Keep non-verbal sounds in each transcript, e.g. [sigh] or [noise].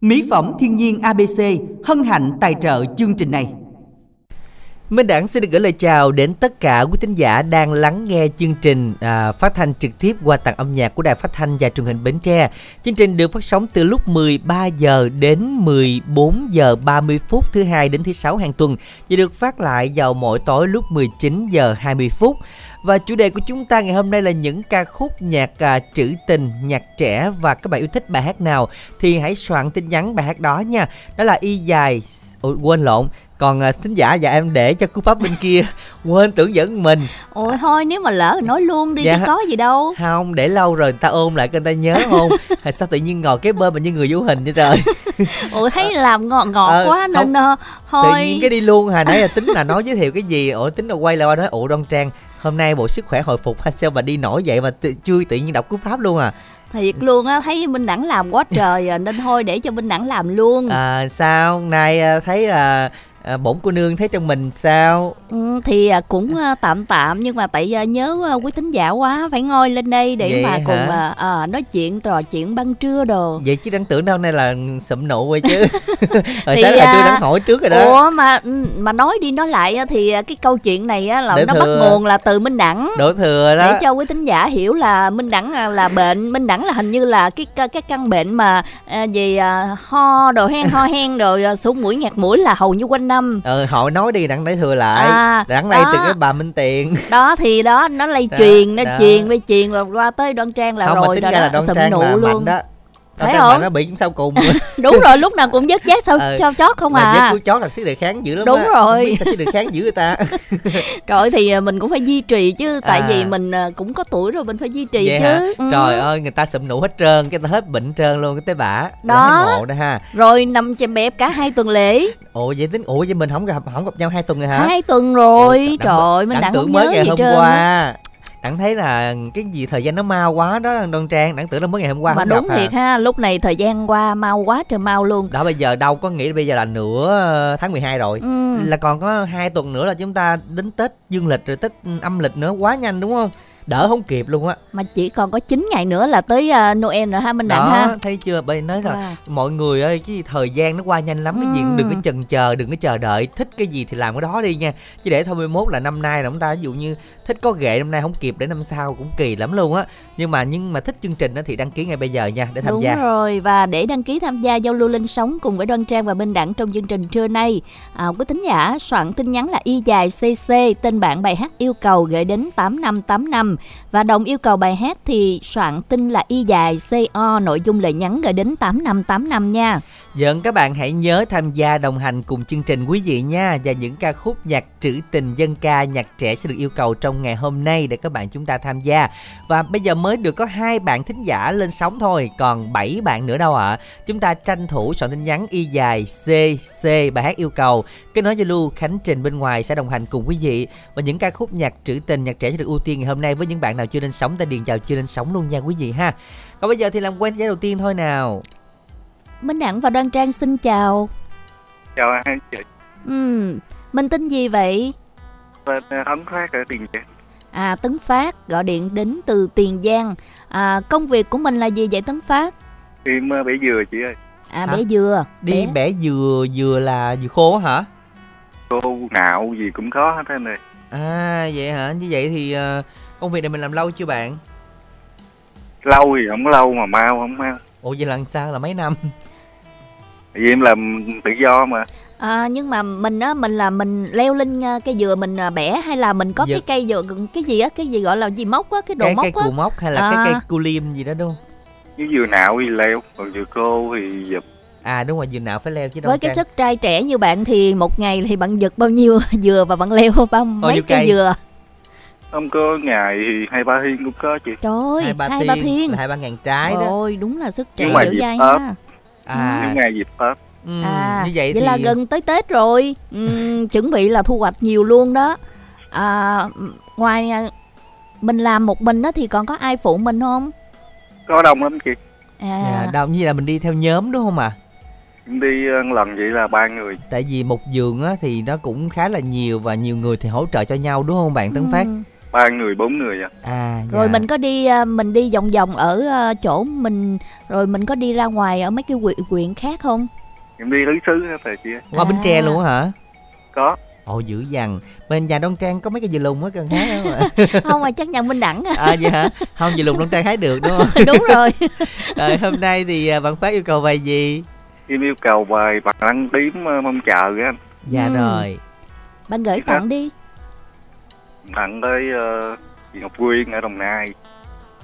Mỹ phẩm thiên nhiên ABC hân hạnh tài trợ chương trình này. Minh Đảng xin được gửi lời chào đến tất cả quý thính giả đang lắng nghe chương trình à, phát thanh trực tiếp qua tặng âm nhạc của Đài Phát thanh và Truyền hình Bến Tre. Chương trình được phát sóng từ lúc 13 giờ đến 14 giờ 30 phút thứ hai đến thứ sáu hàng tuần và được phát lại vào mỗi tối lúc 19 giờ 20 phút. Và chủ đề của chúng ta ngày hôm nay là những ca khúc nhạc à, trữ tình, nhạc trẻ và các bạn yêu thích bài hát nào thì hãy soạn tin nhắn bài hát đó nha. Đó là y dài Ủa, quên lộn còn à, thính giả và em để cho cú pháp bên kia. Quên tưởng dẫn mình. Ôi thôi nếu mà lỡ nói luôn đi dạ, chứ có gì đâu. Không để lâu rồi người ta ôm lại người ta nhớ không [laughs] hay sao tự nhiên ngồi kế bên mà như người vô hình vậy trời? [laughs] Ủa thấy làm ngọt ngọt ờ, quá nên uh, thôi tự nhiên cái đi luôn. Hà nãy là tính là nói giới thiệu cái gì? Ủa tính là quay lại nói ủa đoan trang hôm nay bộ sức khỏe hồi phục hay sao mà đi nổi vậy mà tự, chui tự nhiên đọc cú pháp luôn à? Thiệt luôn á thấy minh đẳng làm quá trời à, nên thôi để cho minh đẳng làm luôn. À sao nay à, thấy là à, bổn cô nương thấy trong mình sao? Ừ, thì à, cũng à, tạm tạm nhưng mà tại à, nhớ quý thính giả quá phải ngồi lên đây để vậy mà hả? cùng à, à, nói chuyện trò chuyện ban trưa đồ. Vậy chứ đang tưởng đâu nay là sụm nụ rồi chứ. Rồi [laughs] [laughs] thì, sáng là chưa đang hỏi trước rồi đó. ủa mà ừ, mà nói đi nói lại thì cái câu chuyện này á là Để nó thừa. bắt nguồn là từ minh đẳng. Đổ thừa đó. Để cho quý thính giả hiểu là minh đẳng là bệnh. Minh đẳng là hình như là cái cái căn bệnh mà gì ho đồ hen ho hen [laughs] rồi sổ mũi ngạt mũi là hầu như quanh năm. Ừ họ nói đi đặng để thừa lại. À, đặng đây từ cái bà minh tiền. [laughs] Đó thì đó nó lây truyền nó truyền lây truyền rồi qua tới đoan trang là không, rồi mà tính rồi ra đó, là đoan trang là luôn mạnh đó thấy không? nó bị sau cùng [laughs] đúng rồi lúc nào cũng dứt giác sau ừ. [laughs] cho chót không à. của chót là sức đề kháng dữ lắm đúng á. rồi. biết sao sức đề kháng dữ người ta. [laughs] Trời thì à, mình cũng phải duy trì chứ tại à. vì mình à, cũng có tuổi rồi mình phải duy trì Vậy chứ. ừ. trời ơi người ta sụm nụ hết trơn cái ta hết bệnh trơn luôn cái tế bả đó. ngộ đó ha. Rồi nằm chèm bẹp cả hai tuần lễ. Ủa vậy tính ủa vậy mình không gặp không gặp nhau hai tuần rồi hả? Hai tuần rồi. Ủa, trời mình đang tưởng mới ngày hôm qua đặng thấy là cái gì thời gian nó mau quá đó đoan trang đặng tưởng là mới ngày hôm qua mà đúng thiệt ha lúc này thời gian qua mau quá trời mau luôn. Đó bây giờ đâu có nghĩ bây giờ là nửa ờ, tháng 12 rồi. Ừ. là còn có hai tuần nữa là chúng ta đến tết dương lịch rồi tết âm lịch nữa quá nhanh đúng không? Đỡ không kịp luôn á. Mà chỉ còn có 9 ngày nữa là tới uh, Noel rồi ha Minh Đặng ha. thấy chưa? Bây nói là à. mọi người ơi cái thời gian nó qua nhanh lắm ừ. cái gì đừng có chần chờ đừng có chờ đợi thích cái gì thì làm cái đó đi nha. Chứ để thôi 21 là năm nay là chúng ta ví dụ như thích có ghệ năm nay không kịp để năm sau cũng kỳ lắm luôn á. Nhưng mà nhưng mà thích chương trình đó thì đăng ký ngay bây giờ nha để tham Đúng gia. rồi và để đăng ký tham gia giao lưu lên sóng cùng với đoan trang và minh đẳng trong chương trình trưa nay à, quý thính giả soạn tin nhắn là y dài cc tên bạn bài hát yêu cầu gửi đến tám năm tám năm. Và đồng yêu cầu bài hát thì soạn tin là y dài co nội dung lời nhắn gửi đến tám năm tám năm nha Dân các bạn hãy nhớ tham gia đồng hành cùng chương trình quý vị nha và những ca khúc nhạc trữ tình dân ca nhạc trẻ sẽ được yêu cầu trong ngày hôm nay để các bạn chúng ta tham gia. Và bây giờ mới được có hai bạn thính giả lên sóng thôi, còn 7 bạn nữa đâu ạ. À. Chúng ta tranh thủ soạn tin nhắn y dài CC bài hát yêu cầu. Kết nối Zalo Khánh Trình bên ngoài sẽ đồng hành cùng quý vị và những ca khúc nhạc trữ tình nhạc trẻ sẽ được ưu tiên ngày hôm nay với những bạn nào chưa lên sóng ta điền chào chưa lên sóng luôn nha quý vị ha. Còn bây giờ thì làm quen với đầu tiên thôi nào. Minh Đẳng và Đoan Trang xin chào. Chào hai chị. Ừ, mình tên gì vậy? Tên à, Tấn Phát ở Tiền Giang. À, Tấn Phát gọi điện đến từ Tiền Giang. À, công việc của mình là gì vậy Tấn Phát? Em à, bẻ dừa chị ơi. À, bẻ dừa. Đi bẻ, bẻ dừa, dừa là dừa khô hả? Khô, nạo gì cũng có hết trơn này. À, vậy hả? Như vậy thì uh, công việc này mình làm lâu chưa bạn? Lâu thì không lâu mà mau không mau ủa vậy lần sao là mấy năm vì em làm tự do mà. À, nhưng mà mình á mình là mình leo lên ờ, cây dừa mình ờ, bẻ hay là mình có Dược. cái cây dừa cái gì á cái gì gọi là gì móc á cái đồ cái, móc cây á? cù móc hay là à. cái cây cu liêm gì đó đúng không? Nếu dừa nạo thì leo còn dừa cô thì giật. À đúng rồi dừa nạo phải leo chứ với cái sức trai trẻ như bạn thì một ngày thì bạn giật bao nhiêu [laughs] dừa và bạn leo bao mấy cây dừa? Không có ngày thì hai ba thiên cũng có chị. Trời ơi hai ba hai thiên, ba thiên. hai ba ngàn trái đó. Ôi đúng là sức trẻ dẻo dai ha à. Những ngày dịp tết. Ừ, à như vậy, vậy thì... là gần tới tết rồi. Ừ, chuẩn bị là thu hoạch nhiều luôn đó. À, ngoài à, mình làm một mình đó thì còn có ai phụ mình không? Có đông lắm chị. À. Dạ, đông như là mình đi theo nhóm đúng không ạ? À? đi ờ, lần vậy là ba người. Tại vì một giường á thì nó cũng khá là nhiều và nhiều người thì hỗ trợ cho nhau đúng không bạn tấn phát ba người bốn người à? À rồi dạ. mình có đi à, mình đi vòng vòng ở à, chỗ mình rồi mình có đi ra ngoài ở mấy cái huyện, huyện khác không? Em đi tứ xứ hết rồi chị qua bến À. tre luôn á hả? Có. Ồ dữ dằn. Bên nhà đông trang có mấy cái dì lùng á cần hái không ạ? [laughs] Không mà chắc nhận minh đẳng à. à vậy hả? Không dì lùng đông trang hái được đúng không? [laughs] Đúng rồi. [laughs] Rồi hôm nay thì à, bạn phát yêu cầu bài gì? Em yêu cầu bài bằng lăng tím ờ, mong chờ á anh. Dạ Ừ. rồi. Bạn gửi tặng đi tặng tới ờ, chị Ngọc Quyên ở Đồng Nai.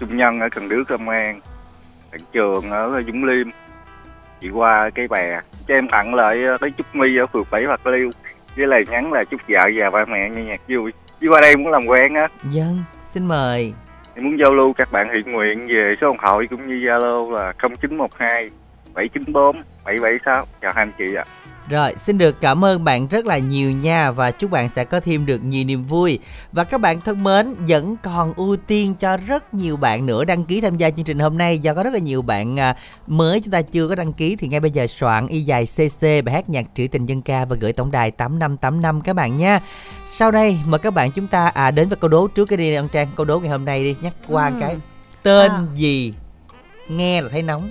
Trung Nhân ở Cần Đước Long An. Bạn Trường ở Dũng Liêm. Chị qua Cây Bè. Cho em tặng lại ờ, tới Trúc My ở phường Bảy Bạc Liêu. Với lời nhắn là chúc vợ và ba mẹ nghe nhạc vui. Chứ qua đây muốn làm quen á. Dân xin mời. Em muốn giao lưu các bạn hiện nguyện về số điện thoại cũng như Zalo là 0912 794 776 chào hai anh chị ạ Rồi, xin được cảm ơn bạn rất là nhiều nha và chúc bạn sẽ có thêm được nhiều niềm vui. Và các bạn thân mến, vẫn còn ưu tiên cho rất nhiều bạn nữa đăng ký tham gia chương trình hôm nay do có rất là nhiều bạn à, mới chúng ta chưa có đăng ký thì ngay bây giờ soạn y dài CC bài hát nhạc trữ tình dân ca và gửi tổng đài 8585 các bạn nha. Sau đây mời các bạn chúng ta à đến với câu đố trước cái đi ông Trang, câu đố ngày hôm nay đi nhắc qua Ừ. cái tên À. gì nghe là thấy nóng.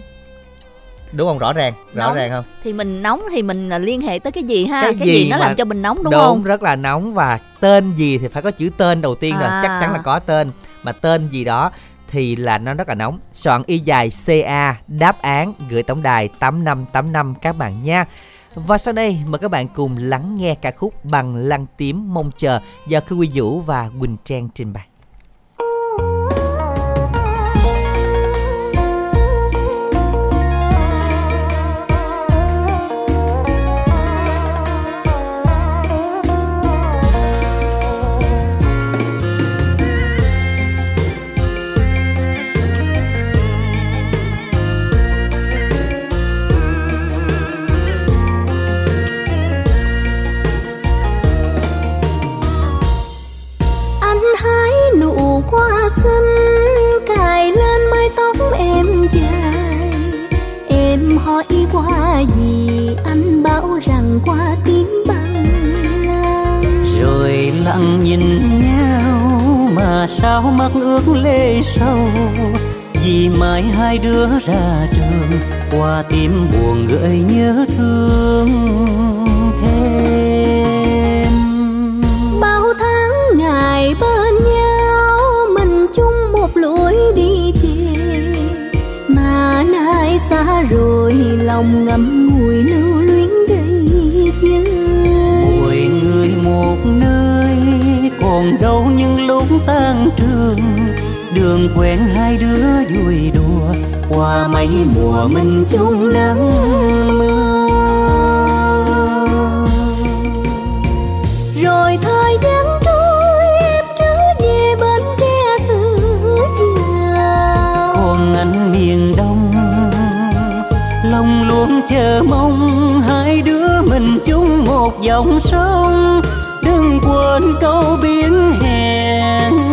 Đúng không? Rõ ràng, rõ Nóng. ràng không? thì mình nóng thì mình à, liên hệ tới cái gì ha Cái cái, gì gì nó làm cho mình nóng đúng, đúng không rất là nóng và tên gì thì phải có chữ tên đầu tiên rồi À. chắc chắn là có tên mà tên gì đó thì là nó rất là nóng soạn y dài ca đáp án gửi tổng đài 8585 các bạn nha và sau đây mời các bạn cùng lắng nghe ca khúc bằng lăng tím mong chờ do Khư Quy Vũ và Quỳnh Trang trình bày. Hỏi qua gì anh bảo rằng qua tiếng bằng lăng rồi lặng nhìn nhau mà sao mắt ước lê sâu vì mãi hai đứa ra trường qua tim buồn gợi nhớ thương thêm. Bao tháng ngày bên lòng ngậm ngùi lưu luyến đầy dư mỗi người một nơi, còn đâu những lúc tan trường. Đường quen hai đứa vui đùa, qua mấy mùa mình chung nắng mưa. Chờ mong hai đứa mình chung một dòng sông. Đừng quên câu biến hẹn.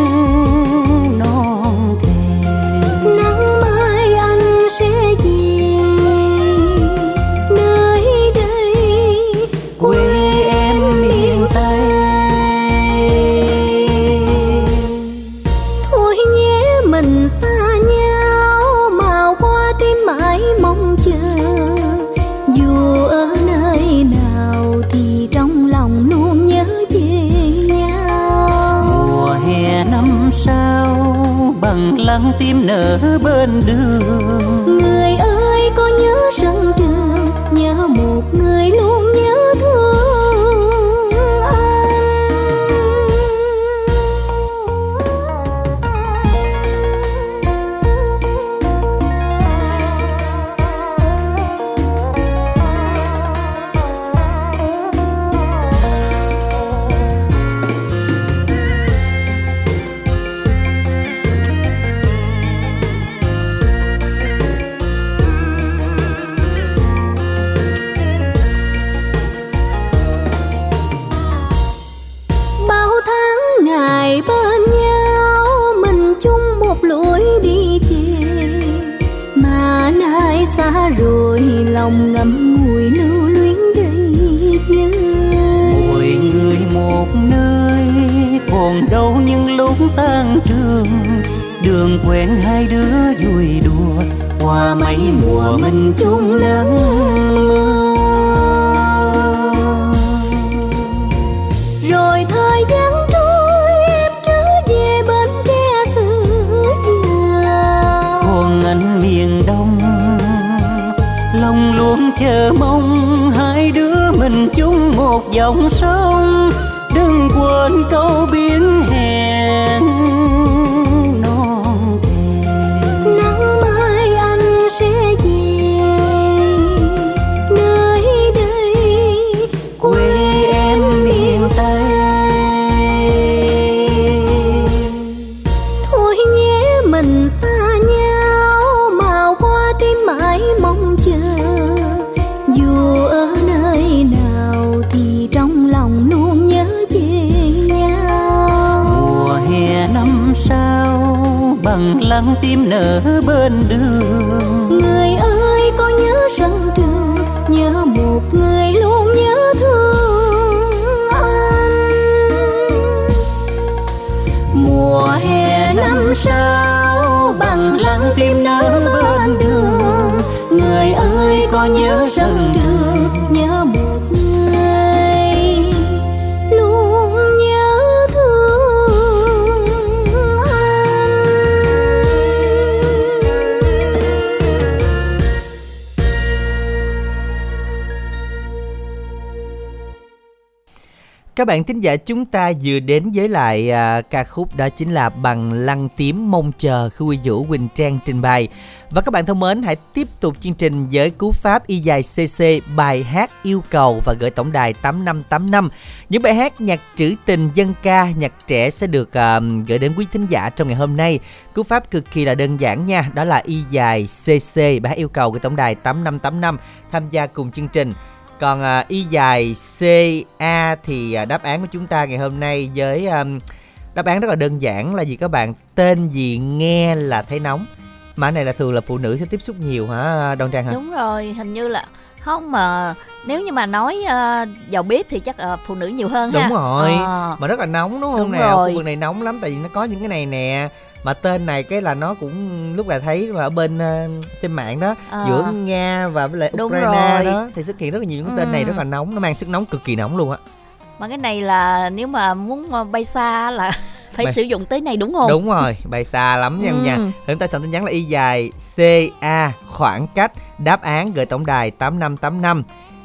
Các bạn thính giả chúng ta vừa đến với lại à, ca khúc đó chính là Bằng lăng tím mong chờ khi Quy Vũ Quỳnh Trang trình bày. Và các bạn thân mến hãy tiếp tục chương trình với cú pháp y dài CC bài hát yêu cầu và gửi tổng đài 8585. Những bài hát nhạc trữ tình dân ca, nhạc trẻ sẽ được à, gửi đến quý thính giả trong ngày hôm nay. Cú pháp cực kỳ là đơn giản nha, đó là y dài CC bài hát yêu cầu gửi tổng đài 8585 tham gia cùng chương trình. Còn à, y dài CA thì à, đáp án của chúng ta ngày hôm nay với um, đáp án rất là đơn giản là gì các bạn? Tên gì nghe là thấy nóng. Mà cái này là thường là phụ nữ sẽ tiếp xúc nhiều hả Đoan Trang hả? đúng rồi hình như là không mà nếu như mà nói uh, vào bếp thì chắc ờ, phụ nữ nhiều hơn ha Đúng rồi. Ờ. Mà rất là nóng đúng không Đúng nè? rồi. Khu vực này nóng lắm tại vì nó có những cái này nè. Mà tên này cái là nó cũng lúc là thấy mà ở bên ờ, trên mạng đó Ờ. giữa Nga và với lại Đúng Ukraine rồi. đó thì xuất hiện rất là nhiều những cái tên này Ừ. rất là nóng, nó mang sức nóng cực kỳ nóng luôn á. mà cái này là nếu mà muốn ờ, bay xa là [laughs] phải Bay- sử dụng tới này đúng không Đúng rồi, bay xa lắm nha Ừ. nha. Chúng ta soạn tin nhắn là y dài CA khoảng cách đáp án gửi tổng đài 8585.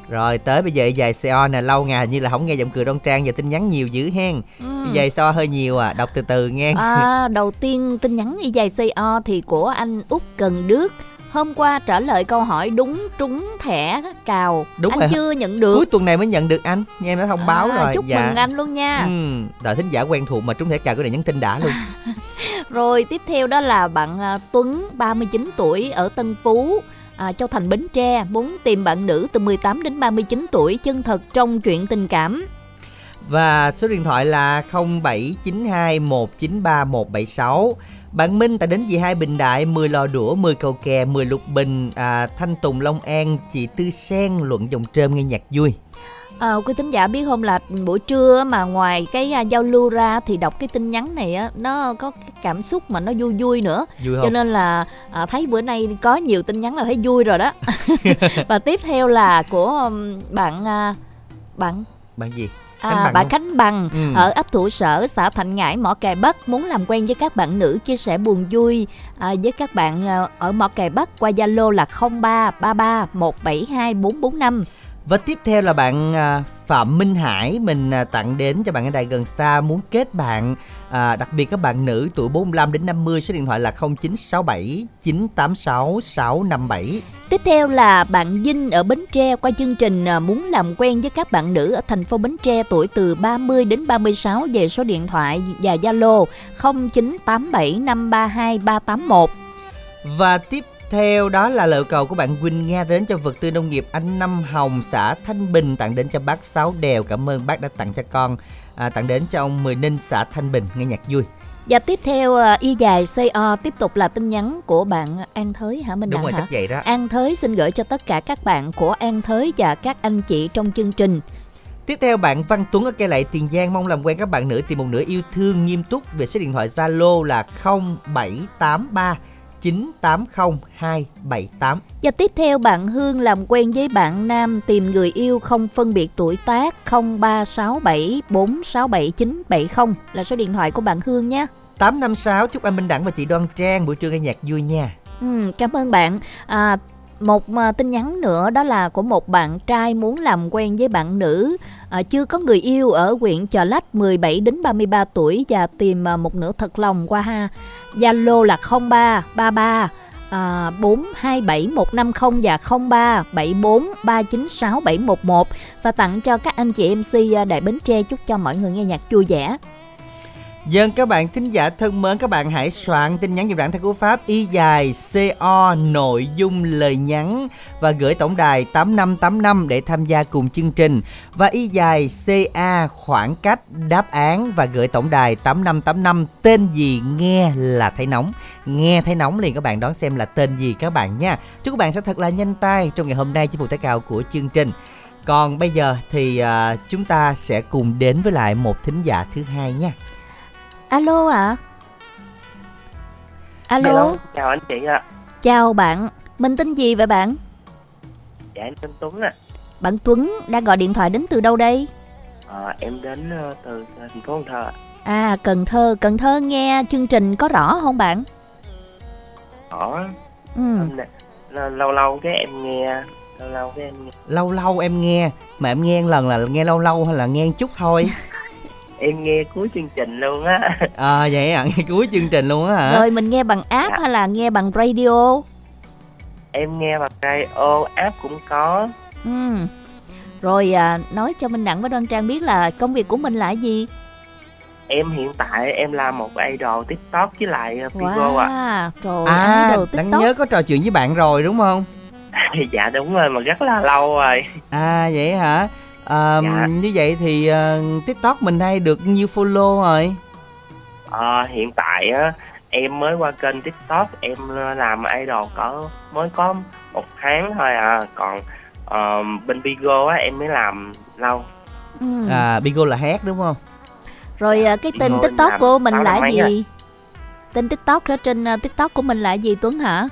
Rồi tới bây giờ dài CO nè lâu ngày hình như là không nghe giọng cười đoan trang giờ tin nhắn nhiều dữ hen. Ừ. Dài CO hơi nhiều à, đọc từ từ nghe. À, đầu tiên tin nhắn y dài CO thì của anh Út Cần Đức Hôm qua trả lời câu hỏi đúng trúng thẻ cào Đúng Anh rồi. chưa nhận được Cuối tuần này mới nhận được anh, nghe em đã thông báo À, rồi. Chúc dạ. mừng anh luôn nha Ừ, đợi thính giả quen thuộc mà trúng thẻ cào cái này nhắn tin đã luôn. [laughs] Rồi tiếp theo đó là bạn à, Tuấn 39 tuổi ở Tân Phú à, Châu Thành Bến Tre Muốn tìm bạn nữ từ 18 đến 39 tuổi chân thật trong chuyện tình cảm Và số điện thoại là 0792193176. Bạn Minh tại đến dì hai Bình Đại, 10 lò đũa, 10 cầu kè, 10 lục bình, à, Thanh Tùng Long An, chị Tư Sen luận dòng trơm nghe nhạc vui. À, quý thính giả biết không là buổi trưa mà ngoài cái à, giao lưu ra thì đọc cái tin nhắn này á nó có cái cảm xúc mà nó vui vui nữa Vui cho không? nên là à, thấy bữa nay có nhiều tin nhắn là thấy vui rồi đó [laughs] [laughs] và tiếp theo là của um, bạn à, bạn Bạn gì? à, Khánh Bằng không? Khánh Bằng Ừ. ở ấp Thủ Sở xã Thạnh Ngãi Mỏ Cày Bắc muốn làm quen với các bạn nữ chia sẻ buồn vui à, với các bạn à, ở Mỏ Cày Bắc qua Zalo là 0333 172 445 Và tiếp theo là bạn à, Phạm Minh Hải mình à, tặng đến cho bạn ở đài gần xa muốn kết bạn à, đặc biệt các bạn nữ tuổi 45 đến 50 số điện thoại là 0967 986 657. Tiếp theo là bạn Vinh ở Bến Tre qua chương trình à, muốn làm quen với các bạn nữ ở thành phố Bến Tre tuổi từ 30 đến 36 về số điện thoại và Zalo 0987 532 381. Và tiếp theo đó là lời cầu của bạn Quỳnh Nga đến cho vật tư nông nghiệp anh Năm Hồng xã Thanh Bình tặng đến cho bác Sáu Đèo. Cảm ơn bác đã tặng cho con. À, tặng đến cho ông Mười Ninh xã Thanh Bình. Nghe nhạc vui. Và tiếp theo à, y dài CO tiếp tục là tin nhắn của bạn An Thới hả Minh đúng Đặng rồi hả? chắc vậy đó. An Thới xin gửi cho tất cả các bạn của An Thới và các anh chị trong chương trình. Tiếp theo bạn Văn Tuấn ở cây lậy Tiền Giang mong làm quen các bạn nữ tìm một nửa yêu thương nghiêm túc về số điện thoại Zalo là 0783 980278. Và tiếp theo bạn Hương làm quen với bạn Nam tìm người yêu không phân biệt tuổi tác 0367467970 là số điện thoại của bạn Hương nhé. 856 chúc anh Minh Đẳng và chị Đoan Trang buổi trưa nghe nhạc vui nha. Ừ, cảm ơn bạn. À, một à, tin nhắn nữa đó là của một bạn trai muốn làm quen với bạn nữ à, chưa có người yêu ở huyện Chợ Lách 17 đến 33 tuổi và tìm à, một nửa thật lòng qua ha. Zalo là 0333 à, 427150 và 0374396711 và tặng cho các anh chị MC à, Đại Bến Tre chúc cho mọi người nghe nhạc vui vẻ. Dân các bạn thính giả thân mến, các bạn hãy soạn tin nhắn dùm đảng theo cú pháp y dài CO nội dung lời nhắn và gửi tổng đài 8585 để tham gia cùng chương trình và y dài CA khoảng cách đáp án và gửi tổng đài 8585 tên gì nghe là thấy nóng. Nghe thấy nóng liền các bạn đón xem là tên gì các bạn nha. Chúc các bạn sẽ thật là nhanh tay trong ngày hôm nay chinh phục tay cao của chương trình. Còn bây giờ thì uh, chúng ta sẽ cùng đến với lại một thính giả thứ hai nha. Alo ạ. Alo. Hello, chào anh chị ạ. Chào bạn. Mình tên gì vậy bạn? Dạ em tên Tuấn ạ. Bạn Tuấn đang gọi điện thoại đến từ đâu đây? À, em đến ờ, từ thành phố Cần Thơ ạ. À Cần Thơ, Cần Thơ nghe chương trình có rõ không bạn? Đó, Ừ. lâu lâu cái em nghe, lâu lâu cái em nghe. lâu lâu em nghe mà em nghe lần là nghe lâu lâu hay là nghe chút thôi [laughs] Em nghe cuối chương trình luôn á. [laughs] à vậy à nghe cuối chương trình luôn á hả Rồi mình nghe bằng app Dạ. hay là nghe bằng radio? em nghe bằng radio, app cũng có. Ừ. Rồi à, nói cho Minh Đặng với Đoan Trang biết là công việc của mình là gì? Em hiện tại em làm một idol TikTok với lại ờ, Figo ạ. Wow, trời à idol đáng TikTok. nhớ có trò chuyện với bạn rồi đúng không [laughs] dạ đúng rồi, mà rất là lâu rồi. à vậy hả à, Dạ. như vậy thì ờ, tiktok mình hay được nhiêu follow rồi Ờ, hiện tại á, em mới qua kênh TikTok, em làm idol có mới có một tháng thôi à. Còn ờ, bên Figo á, em mới làm lâu. Ừ. à bigo là hát đúng không Rồi à, cái tên TikTok của mình là gì? Tên TikTok đó trên à, TikTok của mình là gì Tuấn hả?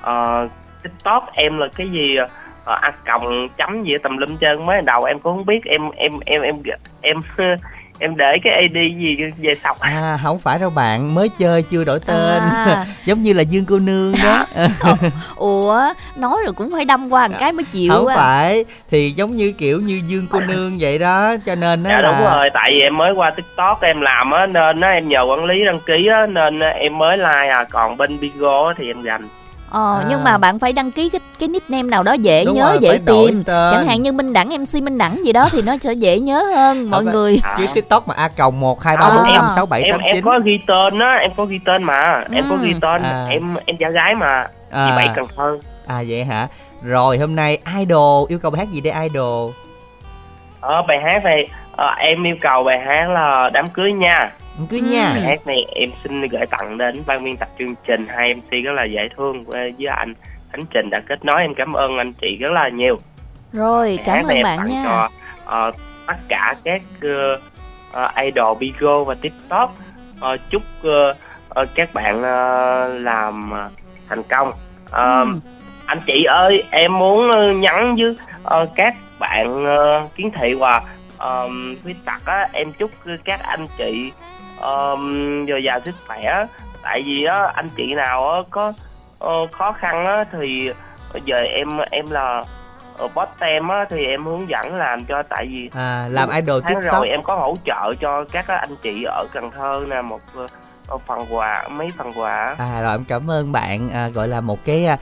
Ờ, TikTok em là cái gì ờ, a còng chấm gì tầm lum chân mới đầu em cũng không biết em em em em em [laughs] em để cái ID gì về sọc à không phải đâu bạn mới chơi chưa đổi tên À. [laughs] giống như là dương cô nương đó [laughs] Ủa, nói rồi cũng phải đâm qua một cái mới chịu không á. phải thì giống như kiểu như dương cô nương vậy đó cho nên á dạ là đúng rồi tại vì em mới qua tiktok em làm á nên á em nhờ quản lý đăng ký á nên em mới like à còn bên bigo thì em dành Ờ, À. nhưng mà bạn phải đăng ký cái cái nickname nào đó dễ Đúng nhớ, rồi, dễ tìm. Chẳng hạn như Minh Đẳng MC Minh Đẳng gì đó thì nó sẽ dễ nhớ hơn mọi Không phải. người. À, [laughs] chứ tiktok mà a còng một hai ba À. bốn năm sáu bảy em tám em chín có ghi tên á em có ghi tên mà em có Ừ. ghi tên À. em em giả gái mà chị bảy à, cần thơ à vậy hả rồi hôm nay idol yêu cầu bài hát gì để idol ờ bài hát này ờ, em yêu cầu bài hát là đám cưới nha cứ Ừ. nha bài hát này em xin gửi tặng đến ban biên tập chương trình hai mc rất là dễ thương với với anh Khánh Trình đã kết nối em cảm ơn anh chị rất là nhiều Rồi, Bài cảm hát này ơn em bạn tặng nha. cho ờ, tất cả các ờ, ờ, idol Bigo và TikTok Ờ, chúc ờ, ờ, các bạn ờ, làm ờ, thành công Ờ, Ừ. anh chị ơi em muốn ờ, nhắn với ờ, các bạn ờ, kiến thị và ờ, khuyết tật á em chúc các anh chị um, dồi dào sức khỏe tại vì á anh chị nào á có ờ, khó khăn á thì giờ em em là ở bot tem á thì em hướng dẫn làm cho tại vì à, làm idol tháng tiktok. rồi em có hỗ trợ cho các anh chị ở Cần Thơ nè một ờ, phần quà mấy phần quà à rồi em cảm ơn bạn à, gọi là một cái à,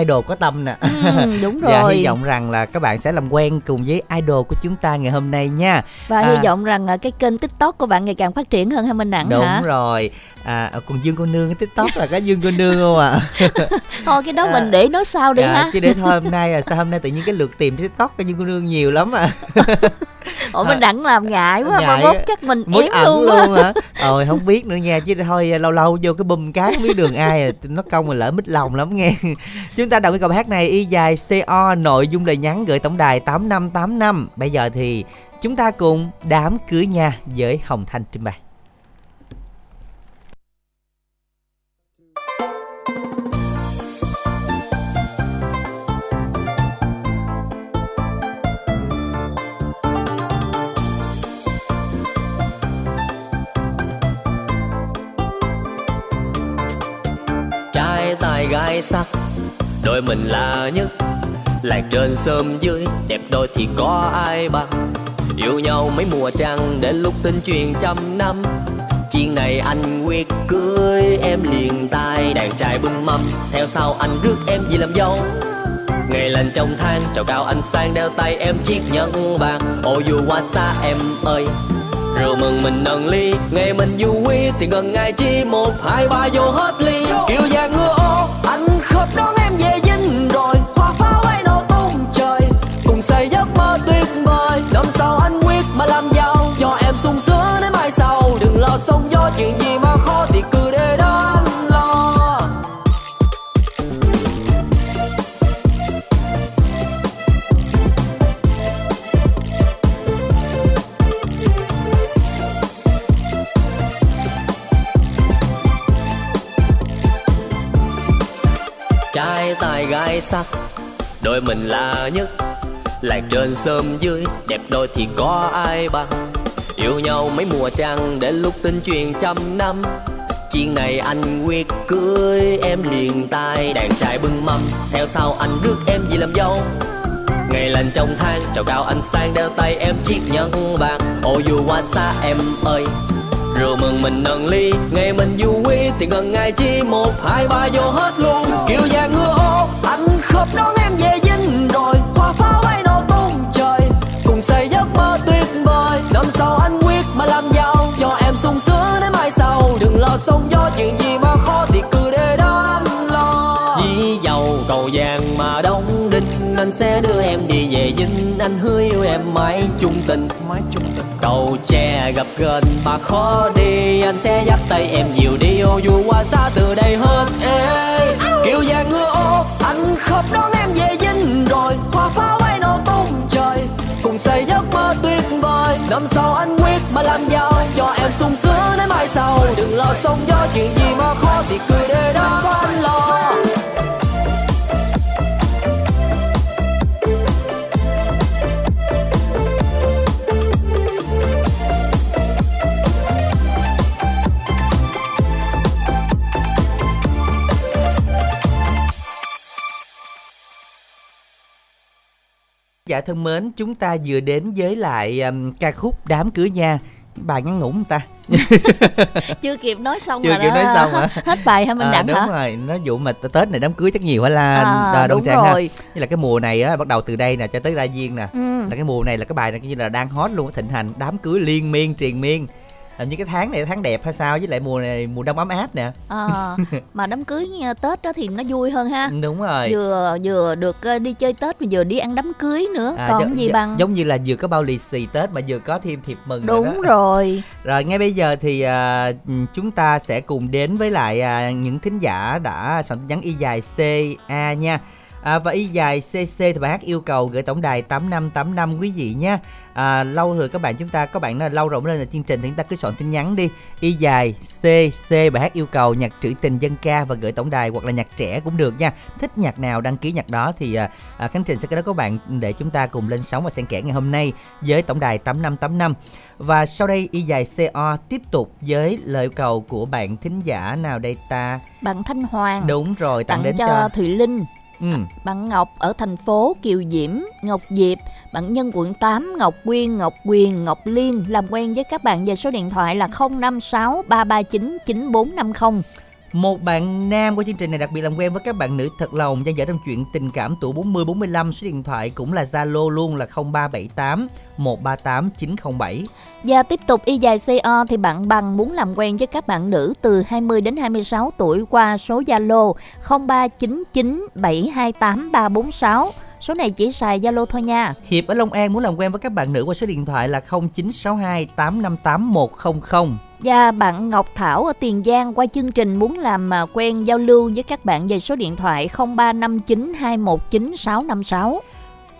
idol có tâm nè Ừ, đúng [laughs] và rồi. hy vọng rằng là các bạn sẽ làm quen cùng với idol của chúng ta ngày hôm nay nha Và À. hy vọng rằng à, cái kênh TikTok của bạn ngày càng phát triển hơn hả Minh Đẳng đúng hả? rồi à còn dương cô nương cái tiktok là có dương cô nương không ạ [laughs] Thôi cái đó À. mình để nói sau đi Dạ, ha. chứ để thôi hôm nay à sao hôm nay tự nhiên cái lượt tìm tiktok cái dương cô nương nhiều lắm à [laughs] Ủa Minh Đẳng làm ngại quá, Ngại mà mốt chắc mình ẩn luôn luôn, hả ôi không biết nữa nha chứ thôi lâu lâu vô cái bùm cái không biết đường ai à. nó công mà lỡ mít lòng lắm nghe Chúng ta đọc cái câu hát này, y dài CO nội dung lời nhắn gửi tổng đài 8585. Bây giờ thì chúng ta cùng đám cưới nhà với Hồng Thanh trình bày. trai tài gái sắc đôi mình là nhất lạc trên sớm dưới. Đẹp đôi thì có ai bằng? Yêu nhau mấy mùa trăng đến lúc tin truyền trăm năm. Chuyện này anh quyết cưới em liền tay đàn trai bưng mâm. Theo sau anh rước em về làm dâu. Ngày lành trong tháng chào cao anh sang đeo tay em chiếc nhẫn vàng. Ô dù qua xa em ơi, rượu mừng mình nâng ly. Ngày mình vui thì gần ngày chi một, hai ba vô hết ly. Kiểu giang ngựa mà làm giàu cho em sung sướng đến mai sau. Đừng lo sóng gió chuyện gì mà khó, thì cứ để đó anh lo. Trai tài gái sắc, đôi mình là nhất lạc trên sớm dưới, đẹp đôi thì có ai bằng? Yêu nhau mấy mùa trăng đến lúc tin truyền trăm năm. Chuyện này anh quyết cưới em liền tay đàn trai bưng mâm. Theo sau anh rước em về làm dâu. Ngày lành trong tháng chào cao anh sang đeo tay em chiếc nhẫn vàng. Ô dù qua xa em ơi, rượu mừng mình nâng ly. Ngày mình vui thì gần ngày chi một, hai, ba vô hết luôn. Kiểu già ngựa ô anh khóc đón em về dinh rồi hoa pháo xây giấc mơ tuyệt vời. Năm sau anh quyết mà làm giàu cho em sung sướng đến mai sau. Đừng lo sóng gió chuyện gì mà khó thì cứ để đó anh lo. Vì giàu cầu vàng mà đóng đinh anh sẽ đưa em đi về dinh. Anh hứa yêu em mãi chung tình. Mãi chung tình. Cầu tre gặp gần mà khó đi anh sẽ dắt tay em nhiều đi. Ô dù qua xa từ đây hết ê. Kiểu vàng ngựa ô anh khóc đón em về dinh. Rồi hoa pháo cùng xây giấc mơ tuyệt vời. Năm sau anh quyết mà làm giàu. Cho em sung sướng đến mai sau. Đừng lo sống gió, chuyện gì mà khó thì cứ để đó có anh lo. Dạ thân mến, chúng ta vừa đến với lại um, ca khúc Đám cưới nha. Bài ngắn ngủn người ta. [laughs] chưa kịp nói xong Chưa kịp đó. nói xong hả? [laughs] hết bài hả minh À, đẳng đúng hả rồi, nó vụ mà Tết này đám cưới chắc nhiều hả la À, à, đúng Trang ha. rồi. Như là cái mùa này á, bắt đầu từ đây nè cho tới ra duyên nè. ừ. Là cái mùa này là cái bài này như là đang hot luôn, thịnh hành đám cưới liên miên triền miên. Hình như cái tháng này tháng đẹp hay sao với lại mùa này mùa đông ấm áp nè. Ờ, mà đám cưới nha, tết đó thì nó vui hơn ha Đúng rồi. vừa vừa được ờ, đi chơi tết mà vừa đi ăn đám cưới nữa À, còn giống- gì gi- bằng giống như là vừa có bao lì xì Tết mà vừa có thêm thiệp mừng nữa đúng đó. rồi [laughs] Rồi ngay bây giờ thì à, chúng ta sẽ cùng đến với lại à, những thính giả đã soạn tin nhắn y dài CA nha. À, và y dài CC thì bài hát yêu cầu gửi tổng đài 8585 quý vị nha. À, lâu rồi các bạn chúng ta có bạn là lâu mới lên là chương trình thì chúng ta cứ soạn tin nhắn đi. Y dài CC bài hát yêu cầu nhạc trữ tình dân ca và gửi tổng đài hoặc là nhạc trẻ cũng được nha. Thích nhạc nào đăng ký nhạc đó thì à, à, Khánh Trình sẽ có đó các bạn để chúng ta cùng lên sóng và xen kẽ ngày hôm nay với tổng đài 8585. Và sau đây y dài CO tiếp tục với lời cầu của bạn thính giả nào đây ta? bạn thanh hoàng Đúng rồi, tặng tặng đến cho, cho. thùy linh Ừ. bạn ngọc ở thành phố kiều diễm, ngọc diệp, bạn nhân quận 8 ngọc quyên ngọc quyền, ngọc liên, làm quen với các bạn về số điện thoại là 056 339 9450 một bạn nam của chương trình này đặc biệt làm quen với các bạn nữ thật lòng gian dở trong chuyện tình cảm tuổi 40 45 số điện thoại cũng là Zalo luôn là 0378 138 907. Và tiếp tục y dài CO thì bạn bằng muốn làm quen với các bạn nữ từ 20 đến 26 tuổi qua số Zalo 0399 728 346. Số này chỉ xài Zalo thôi nha. Hiệp ở Long An muốn làm quen với các bạn nữ qua số điện thoại là 0962 858 100. Và bạn Ngọc Thảo ở Tiền Giang qua chương trình muốn làm à, quen giao lưu với các bạn về số điện thoại 0359219656.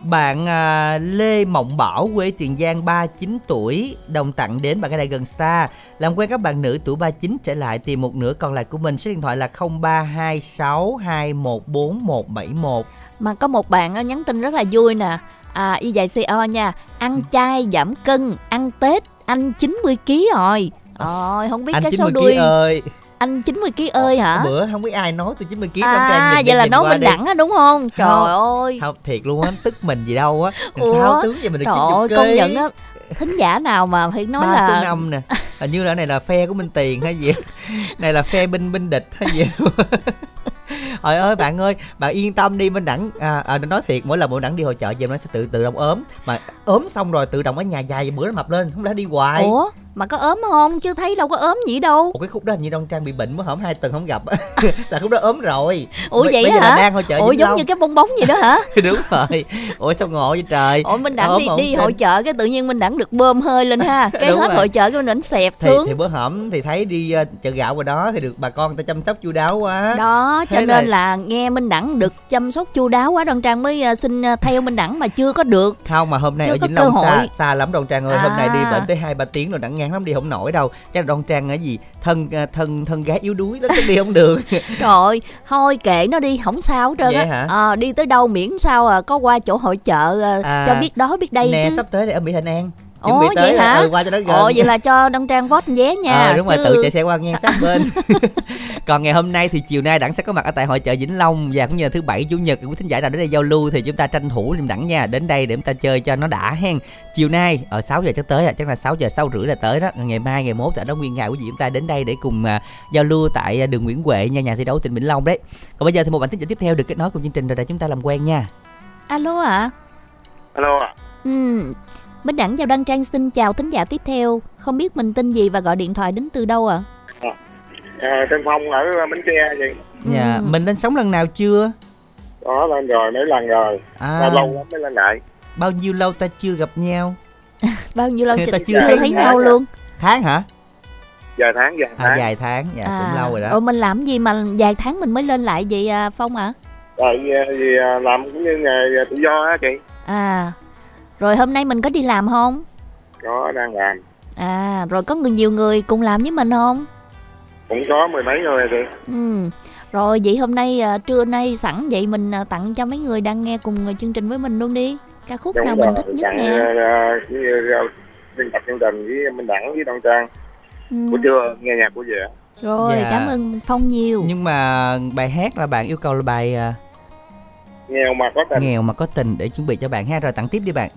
Bạn à, Lê Mộng Bảo quê Tiền Giang 39 tuổi Đồng tặng đến bạn cái này gần xa Làm quen các bạn nữ tuổi 39 trở lại Tìm một nửa còn lại của mình Số điện thoại là 0326214171 Mà có một bạn á, nhắn tin rất là vui nè. À y dài CO nha. Ăn chay giảm cân, ăn Tết anh 90 kg rồi. Rồi không biết Anh cái 90 số đuôi. ơi. Anh 90 kg ơi hả? Bữa không biết ai nói tôi 90 kg À vậy là nói Minh Đẳng á đúng không? Trời ơi. Không thiệt luôn á Tức mình gì đâu á? Sao tướng vậy mình được Trời 90 ơi, kg công nhận á thính giả nào mà phải nói ba là số năm nè. [laughs] Hình như là này là phe của minh tiền hay gì? Này là phe binh binh địch hay gì? [laughs] Trời ơi bạn ơi, bạn yên tâm đi Minh Đẳng à, à, nói thiệt mỗi lần Minh Đẳng đi hội chợ về nó sẽ tự tự động ốm. Mà ốm xong rồi tự động ở nhà dài bữa nó mập lên không lẽ đi hoài? Ủa mà có ốm không? Chứ thấy đâu có ốm gì đâu. Ủa cái khúc đó hình như Đông Trang bị bệnh mới hổm hai tuần không gặp [laughs] là khúc đó ốm rồi Ủa vậy bây giờ hả? là đang hội chợ Ủa giống Long. như cái bong bóng gì đó hả? [laughs] đúng rồi ủa sao ngộ vậy trời Ủa Minh Đẳng đi đi hội chợ cái tự nhiên Minh Đẳng được bơm hơi lên ha. [laughs] Cái Đúng hết rồi. hội chợ cái Minh Đẳng xẹp thì, xuống. thì bữa hổm thì thấy đi ờ, chợ gạo ngoài đó thì được bà con ta chăm sóc chu đáo quá Đó, cho Thế nên là- là nghe Minh Đẳng được chăm sóc chu đáo quá Đoan Trang mới ờ, xin ờ, theo Minh Đẳng mà chưa có được. không mà hôm nay Chưa ở Vĩnh Long xa xa lắm Đông Trang ơi hôm nay đi À. bệnh tới hai ba tiếng rồi đặng ngang lắm đi không nổi đâu chắc là Đông Trang ở gì thân ờ, thân thân gái yếu đuối đó chắc đi không được [laughs] Trời ơi, thôi kệ nó đi, không sao hết trơn á. Ờ, đi tới đâu miễn sao à, có qua chỗ hội chợ ờ, À, cho biết đó biết đây nè chứ. sắp tới đây ở Mỹ Thành An chuẩn bị tới vậy là, hả? ừ, qua cho nó gần Ồ vậy là cho Đông Trang vote vé nha. Ờ, đúng rồi chứ- tự chạy xe qua ngang sát bên [laughs] còn ngày hôm nay thì chiều nay đẳng sẽ có mặt ở tại hội chợ vĩnh long và cũng như là thứ bảy chủ nhật quý thính giả nào đến đây giao lưu thì chúng ta tranh thủ liêm đẳng nha đến đây để chúng ta chơi cho nó đã hen chiều nay ở 6 giờ chắc tới à chắc là 6 giờ sáu rưỡi là tới đó ngày mai ngày mốt ở đó nguyên ngày quý vị chúng ta đến đây để cùng à, giao lưu tại à, đường Nguyễn Huệ nha nhà thi đấu tỉnh Vĩnh Long đấy còn bây giờ thì một bản tin tiếp theo được kết nối cùng chương trình rồi để chúng ta làm quen nha Alo ạ. alo ạ Ừ. Minh Đẳng chào Đăng Trang xin chào thính giả tiếp theo. Không biết mình tên gì và gọi điện thoại đến từ đâu ạ? À, tên Phong ở Bến Tre vậy. dạ Ừ. mình lên sóng lần nào chưa Đó lên rồi mấy lần rồi. à, Lâu lâu lắm mới lên lại. bao nhiêu lâu ta chưa gặp nhau [laughs] Bao nhiêu lâu chưa, ta chưa chưa thấy thấy nhau. luôn? tháng hả Vài tháng vài à, tháng. vài tháng dạ cũng lâu rồi đó Rồi mình làm gì mà vài tháng mình mới lên lại vậy à, Phong ạ? Tại vì, à, làm cũng như nghề tự do á chị. À. Rồi hôm nay mình có đi làm không? Có đang làm. À, rồi có người nhiều người cùng làm với mình không? Cũng có mười mấy người rồi chị. Ừ. Rồi vậy hôm nay à, trưa nay sẵn vậy mình à, tặng cho mấy người đang nghe cùng à, chương trình với mình luôn đi. Ca khúc nào mình thích nhất nè. uh, biên tập chương trình với Minh Đẳng với Đông Trang. Ừ. Buổi trưa nghe nhạc của về. Rồi Dạ. cảm ơn Phong nhiều. nhưng mà bài hát là bạn yêu cầu là bài à, Nghèo mà có tình. nghèo mà có tình để chuẩn bị cho bạn ha rồi tặng tiếp đi bạn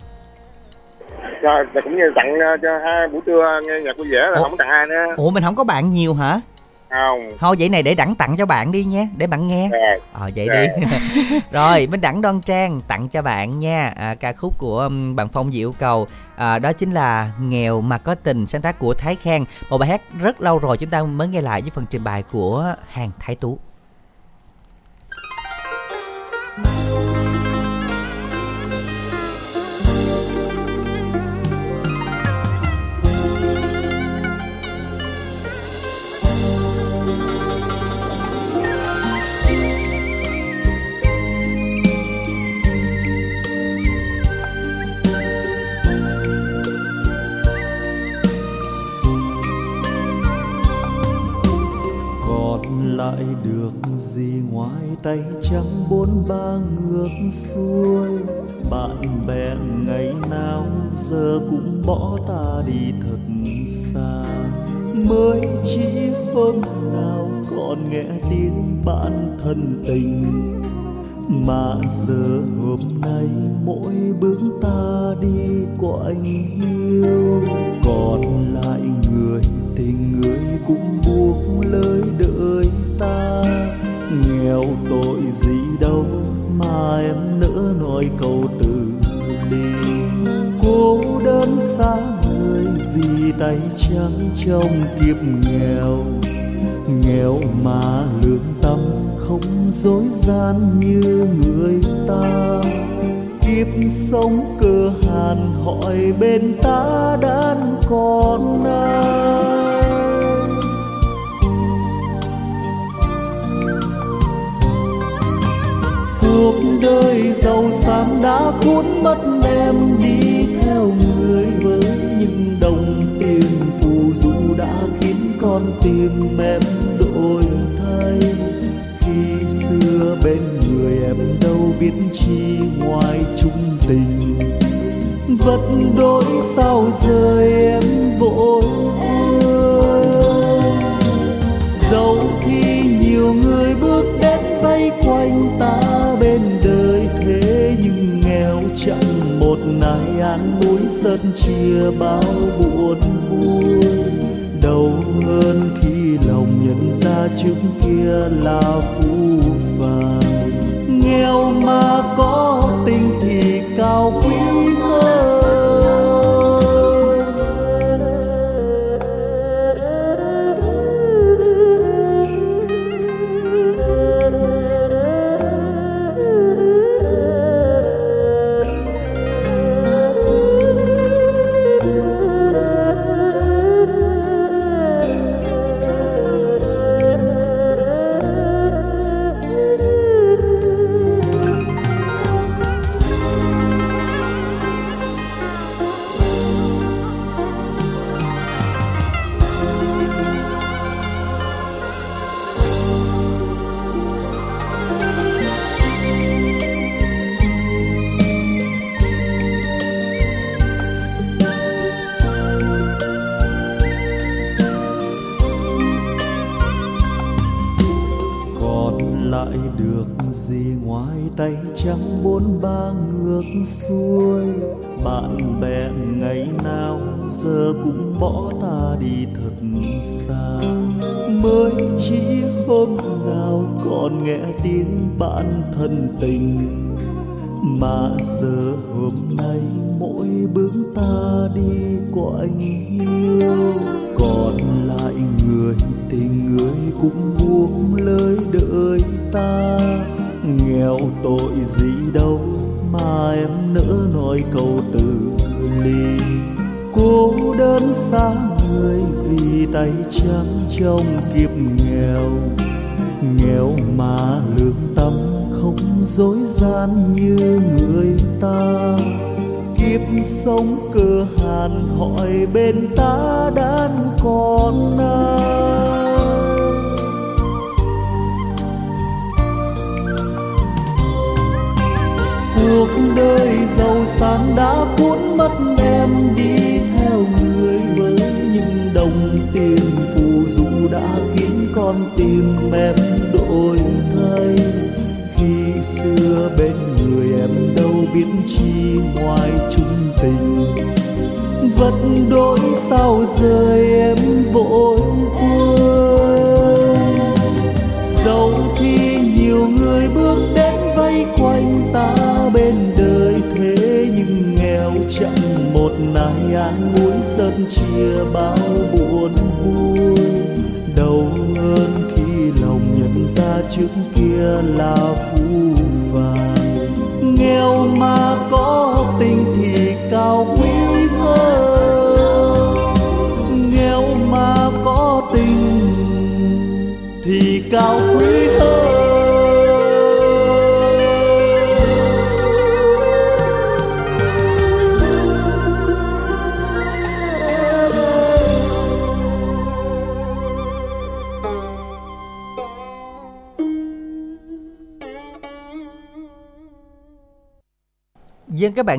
Rồi, cũng như tặng uh, cho hai buổi trưa nghe nhạc của dễ là Ủa? không tặng ai nữa. ủa mình không có bạn nhiều hả Không. thôi vậy này để đẳng tặng cho bạn đi nha để bạn nghe ờ vậy Dạ. đi [laughs] rồi minh đẳng đoan trang tặng cho bạn nha à, ca khúc của um, bạn phong diệu cầu à, đó chính là nghèo mà có tình sáng tác của thái khang một bài hát rất lâu rồi chúng ta mới nghe lại với phần trình bày của hàng thái tú bạn bè ngày nào, giờ cũng bỏ ta đi thật xa. Mới chỉ hôm nào còn nghe tiếng bạn thân tình, mà giờ hôm nay mỗi bước ta đi của anh tay trắng bốn ba ngược xuôi. Bạn bè ngày nào giờ cũng bỏ ta đi thật xa. Mới chỉ hôm nào còn nghe tiếng bạn thân tình. Mà giờ hôm nay mỗi bước ta đi có anh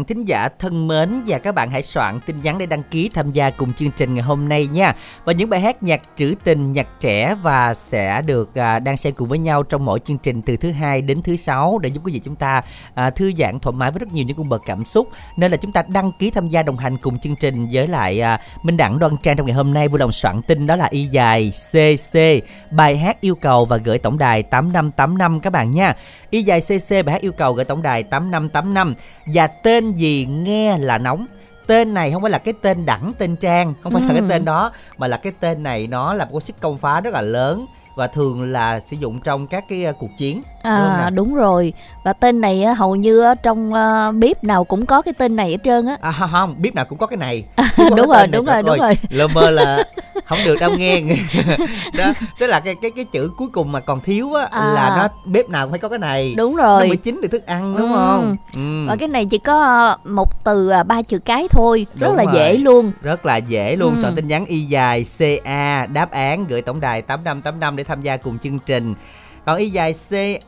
thính giả thân mến và các bạn hãy soạn tin nhắn để đăng ký tham gia cùng chương trình ngày hôm nay nha. Và những bài hát nhạc trữ tình, nhạc trẻ và sẽ được à, đang xem cùng với nhau trong mỗi chương trình từ thứ hai đến thứ sáu để giúp quý vị chúng ta à, thư giãn thoải mái với rất nhiều những cung bậc cảm xúc. Nên là chúng ta đăng ký tham gia đồng hành cùng chương trình với lại à, Minh Đẳng Đoan Trang trong ngày hôm nay vui lòng soạn tin đó là y dài CC bài hát yêu cầu và gửi tổng đài 8585 các bạn nha. Y dài CC bài hát yêu cầu gửi tổng đài 8585 và tên gì nghe là nóng tên này không phải là cái tên đẳng tên trang không phải là cái Ừ. tên đó mà là cái tên này nó là một cái sức công phá rất là lớn và thường là sử dụng trong các cái uh, cuộc chiến đúng À nào? đúng rồi Và tên này á, hầu như trong uh, bếp nào cũng có cái tên này hết trơn á à không, biết nào cũng có cái này [laughs] Đúng rồi, đúng rồi, đúng rồi. lơ mơ là [laughs] không được đâu nghe [laughs] đó tức là cái cái cái chữ cuối cùng mà còn thiếu á À. là nó bếp nào cũng phải có cái này đúng nó rồi mới chín được thức ăn đúng Ừ. không ừ. và cái này chỉ có ờ, một từ à, ba chữ cái thôi rất Đúng là rồi. dễ luôn rất là dễ luôn Ừ. soạn tin nhắn y dài ca đáp án gửi tổng đài tám năm tám năm để tham gia cùng chương trình còn y dài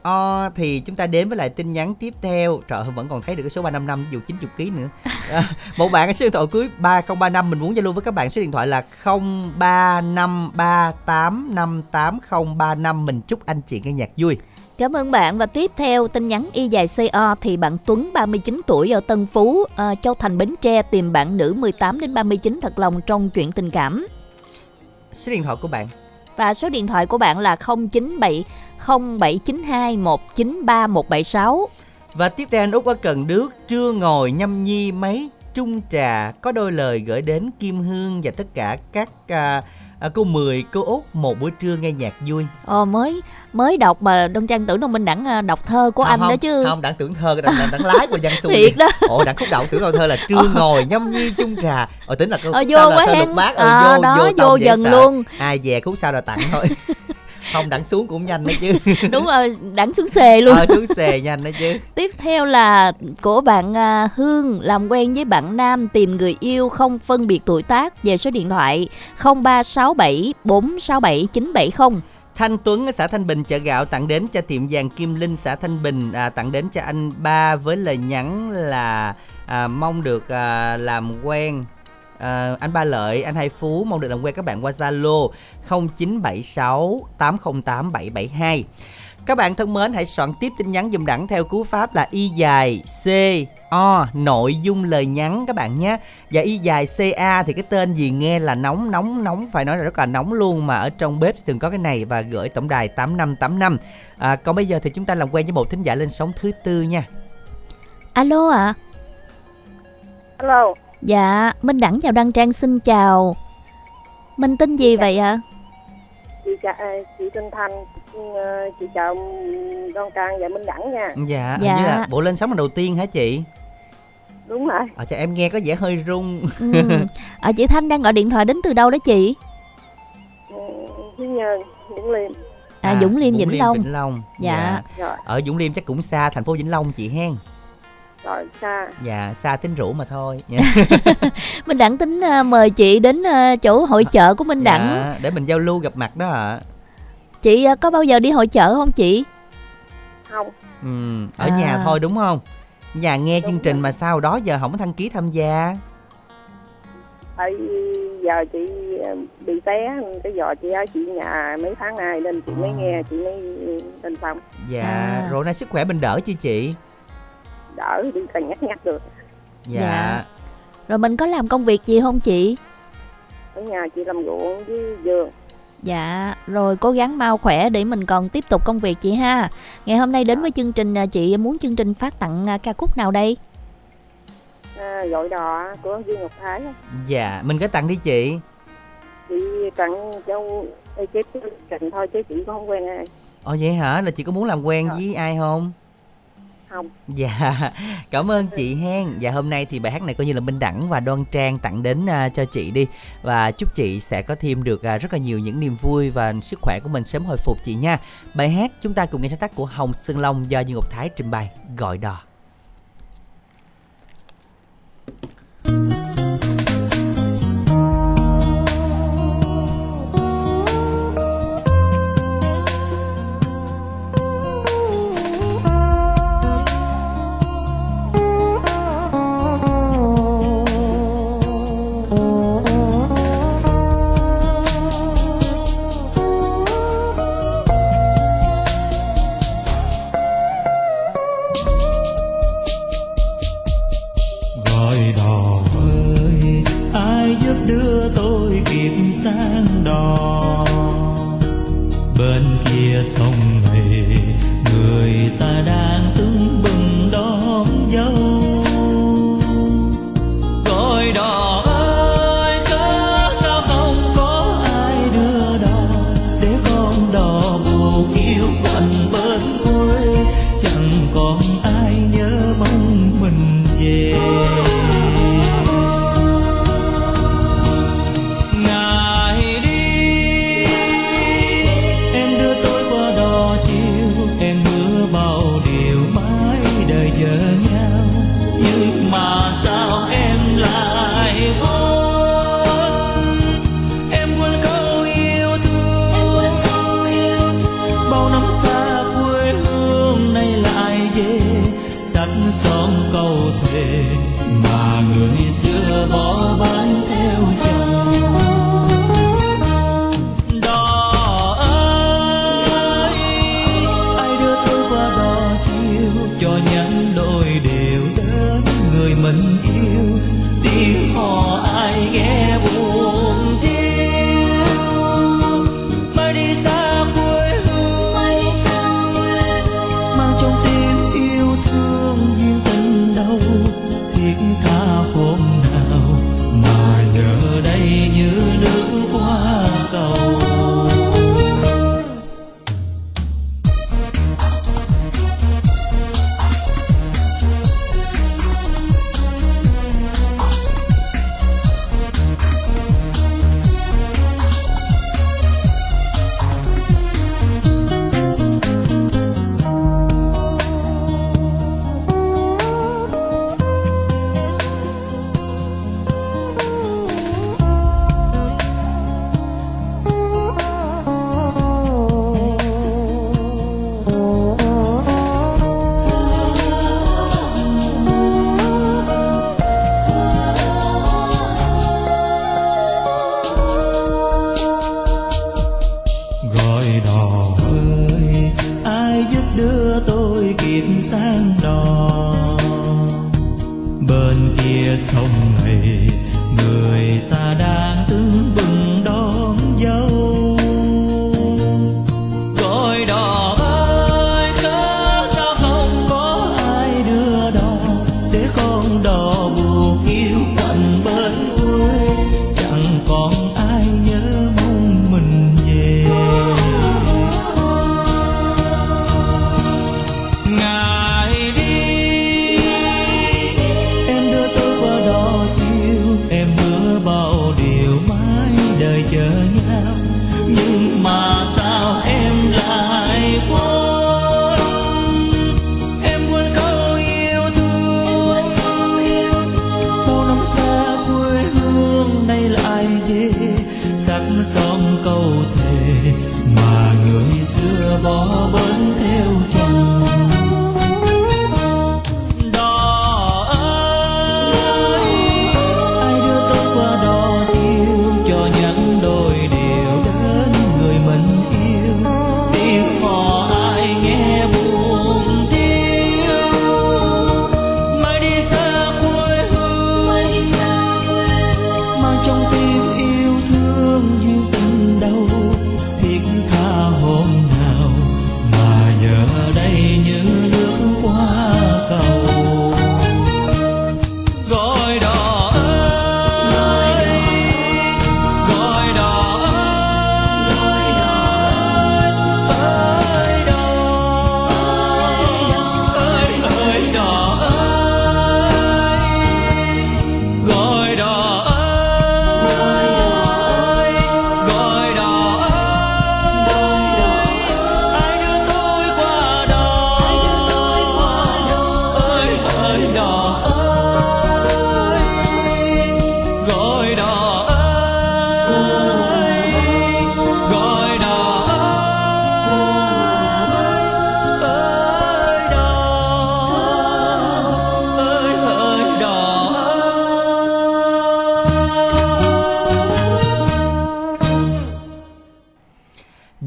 co thì chúng ta đến với lại tin nhắn tiếp theo. Trời ơi, vẫn còn thấy được cái số 355 dù 90 kg nữa. [laughs] À, một bạn ở số điện thoại cuối 3035 mình muốn giao lưu với các bạn. Số điện thoại là 0353858035 mình chúc anh chị nghe nhạc vui. Cảm ơn bạn. Và tiếp theo tin nhắn y dài CO thì bạn Tuấn 39 tuổi ở Tân Phú, ờ, Châu Thành Bến Tre tìm bạn nữ 18 đến 39 thật lòng trong chuyện tình cảm. số điện thoại của bạn. Và số điện thoại của bạn là 097 0792 193 176. Và tiếp theo anh Út ở Cần Đước Trưa ngồi nhâm nhi mấy trung trà Có đôi lời gửi đến Kim Hương Và tất cả các à, à, cô Mười, cô Út Một buổi trưa nghe nhạc vui Ờ mới mới đọc mà Đông Trang tưởng Đông Minh Đẳng ờ, đọc thơ của không, anh không, đó chứ. Không, đặng tưởng thơ Đặng, đặng, đặng lái của Giang Xui [laughs] Thiệt đó. Ồ, đặng khúc đậu tưởng đâu thơ là Trưa ngồi nhâm nhi trung trà Ờ, tính là khúc Ờ, vô là quá thơ hen. lục bát Ờ, ờ, vô, đó, vô, vô dần luôn. Ai về khúc sau là tặng thôi [laughs] Không, đặng xuống cũng nhanh đấy chứ [laughs] Đúng rồi, Đẳng xuống xề luôn. Ờ, xuống xề nhanh đấy chứ [laughs] Tiếp theo là của bạn à, Hương làm quen với bạn Nam tìm người yêu không phân biệt tuổi tác về số điện thoại 0367 467 970. Thanh Tuấn ở xã Thanh Bình chợ gạo tặng đến cho tiệm vàng Kim Linh xã Thanh Bình à, tặng đến cho anh ba với lời nhắn là à, mong được à, làm quen à, anh Ba Lợi, anh Hai Phú mong được làm quen các bạn qua Zalo 0976 808 772. Các bạn thân mến hãy soạn tiếp tin nhắn dùm đẳng theo cú pháp là y dài C O nội dung lời nhắn các bạn nhé. Và y dài CA thì cái tên gì nghe là nóng nóng nóng phải nói là rất là nóng luôn mà ở trong bếp thì thường có cái này và gửi tổng đài 8585. À, còn bây giờ thì chúng ta làm quen với một thính giả lên sóng thứ tư nha. Alo ạ. Alo, Dạ, Minh Đẳng chào Đăng Trang xin chào. Minh tên gì vậy ạ? chị chào chị tên Thanh, ờ, chị chào Đoan Trang và Minh Đẳng nha. Dạ, Dạ. như là bộ lên sóng lần đầu tiên hả chị? Đúng rồi, Ờ, cho em nghe có vẻ hơi rung. Ừ. Ờ, [laughs] chị Thanh đang gọi điện thoại đến từ đâu đó chị? ừ, Thúy Nhơn, Vũng Liêm. À, Dũng Liêm, Vĩnh Long. Vĩnh Long. Dạ. Rồi, Ở Dũng Liêm chắc cũng xa thành phố Vĩnh Long chị hen. Rồi xa. Dạ, xa tính rủ mà thôi. [laughs] Dạ. [laughs] Minh Đẳng tính à, mời chị đến à, chỗ hội chợ của Minh Đẳng. Dạ, để mình giao lưu gặp mặt đó ạ. Chị à, có bao giờ đi hội chợ không chị? Không, Ừ, ở À. nhà thôi đúng không? Nhà nghe chương trình mà sao đó giờ không đăng ký tham gia. tại giờ chị ờ, bị té, cái giờ chị ở chị nhà mấy tháng nay nên chị mới nghe, chị mới lên phòng. Dạ, À. rồi nay sức khỏe bên đỡ chưa chị? Đỡ đi cần nhắc nhắc được. Dạ. Dạ. Rồi mình có làm công việc gì không chị? Ở nhà chị làm ruộng với vườn. Dạ, rồi cố gắng mau khỏe để mình còn tiếp tục công việc chị ha. Ngày hôm nay đến với chương trình à, chị muốn chương trình phát tặng à, ca khúc nào đây? À, gọi đò của Duy Ngọc Thái á. Dạ, mình có tặng đi chị. chị tặng cho Ê, chế trình thôi chứ chị cũng không quen ai Ồ vậy hả? Là chị có muốn làm quen Rồi. với ai không? Không Dạ, cảm ơn chị hen. Dạ hôm nay thì bài hát này coi như là Minh Đẳng và Đoan Trang tặng đến uh, cho chị đi và chúc chị sẽ có thêm được uh, rất là nhiều những niềm vui và sức khỏe của mình sớm hồi phục chị nha. Bài hát chúng ta cùng nghe sáng tác của Hồng Sơn Long do Dương Ngọc Thái trình bày gọi đò. gọi kia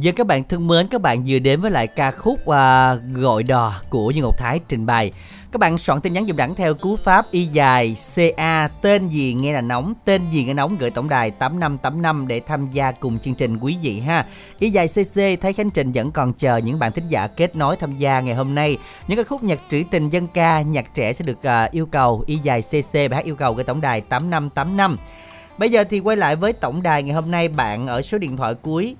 Giờ các bạn thân mến, các bạn vừa đến với lại ca khúc à, Gọi đò của Dương Ngọc Thái trình bày. Các bạn soạn tin nhắn dùm đẳng theo cú pháp y dài CA tên gì nghe là nóng, tên gì nghe nóng gửi tổng đài 8585 để tham gia cùng chương trình quý vị ha. Y dài CC thấy Khánh Trình vẫn còn chờ những bạn thính giả kết nối tham gia ngày hôm nay. Những ca khúc nhạc trữ tình dân ca, nhạc trẻ sẽ được uh, yêu cầu y dài CC bài hát yêu cầu gửi tổng đài 8585. Bây giờ thì quay lại với tổng đài ngày hôm nay bạn ở số điện thoại cuối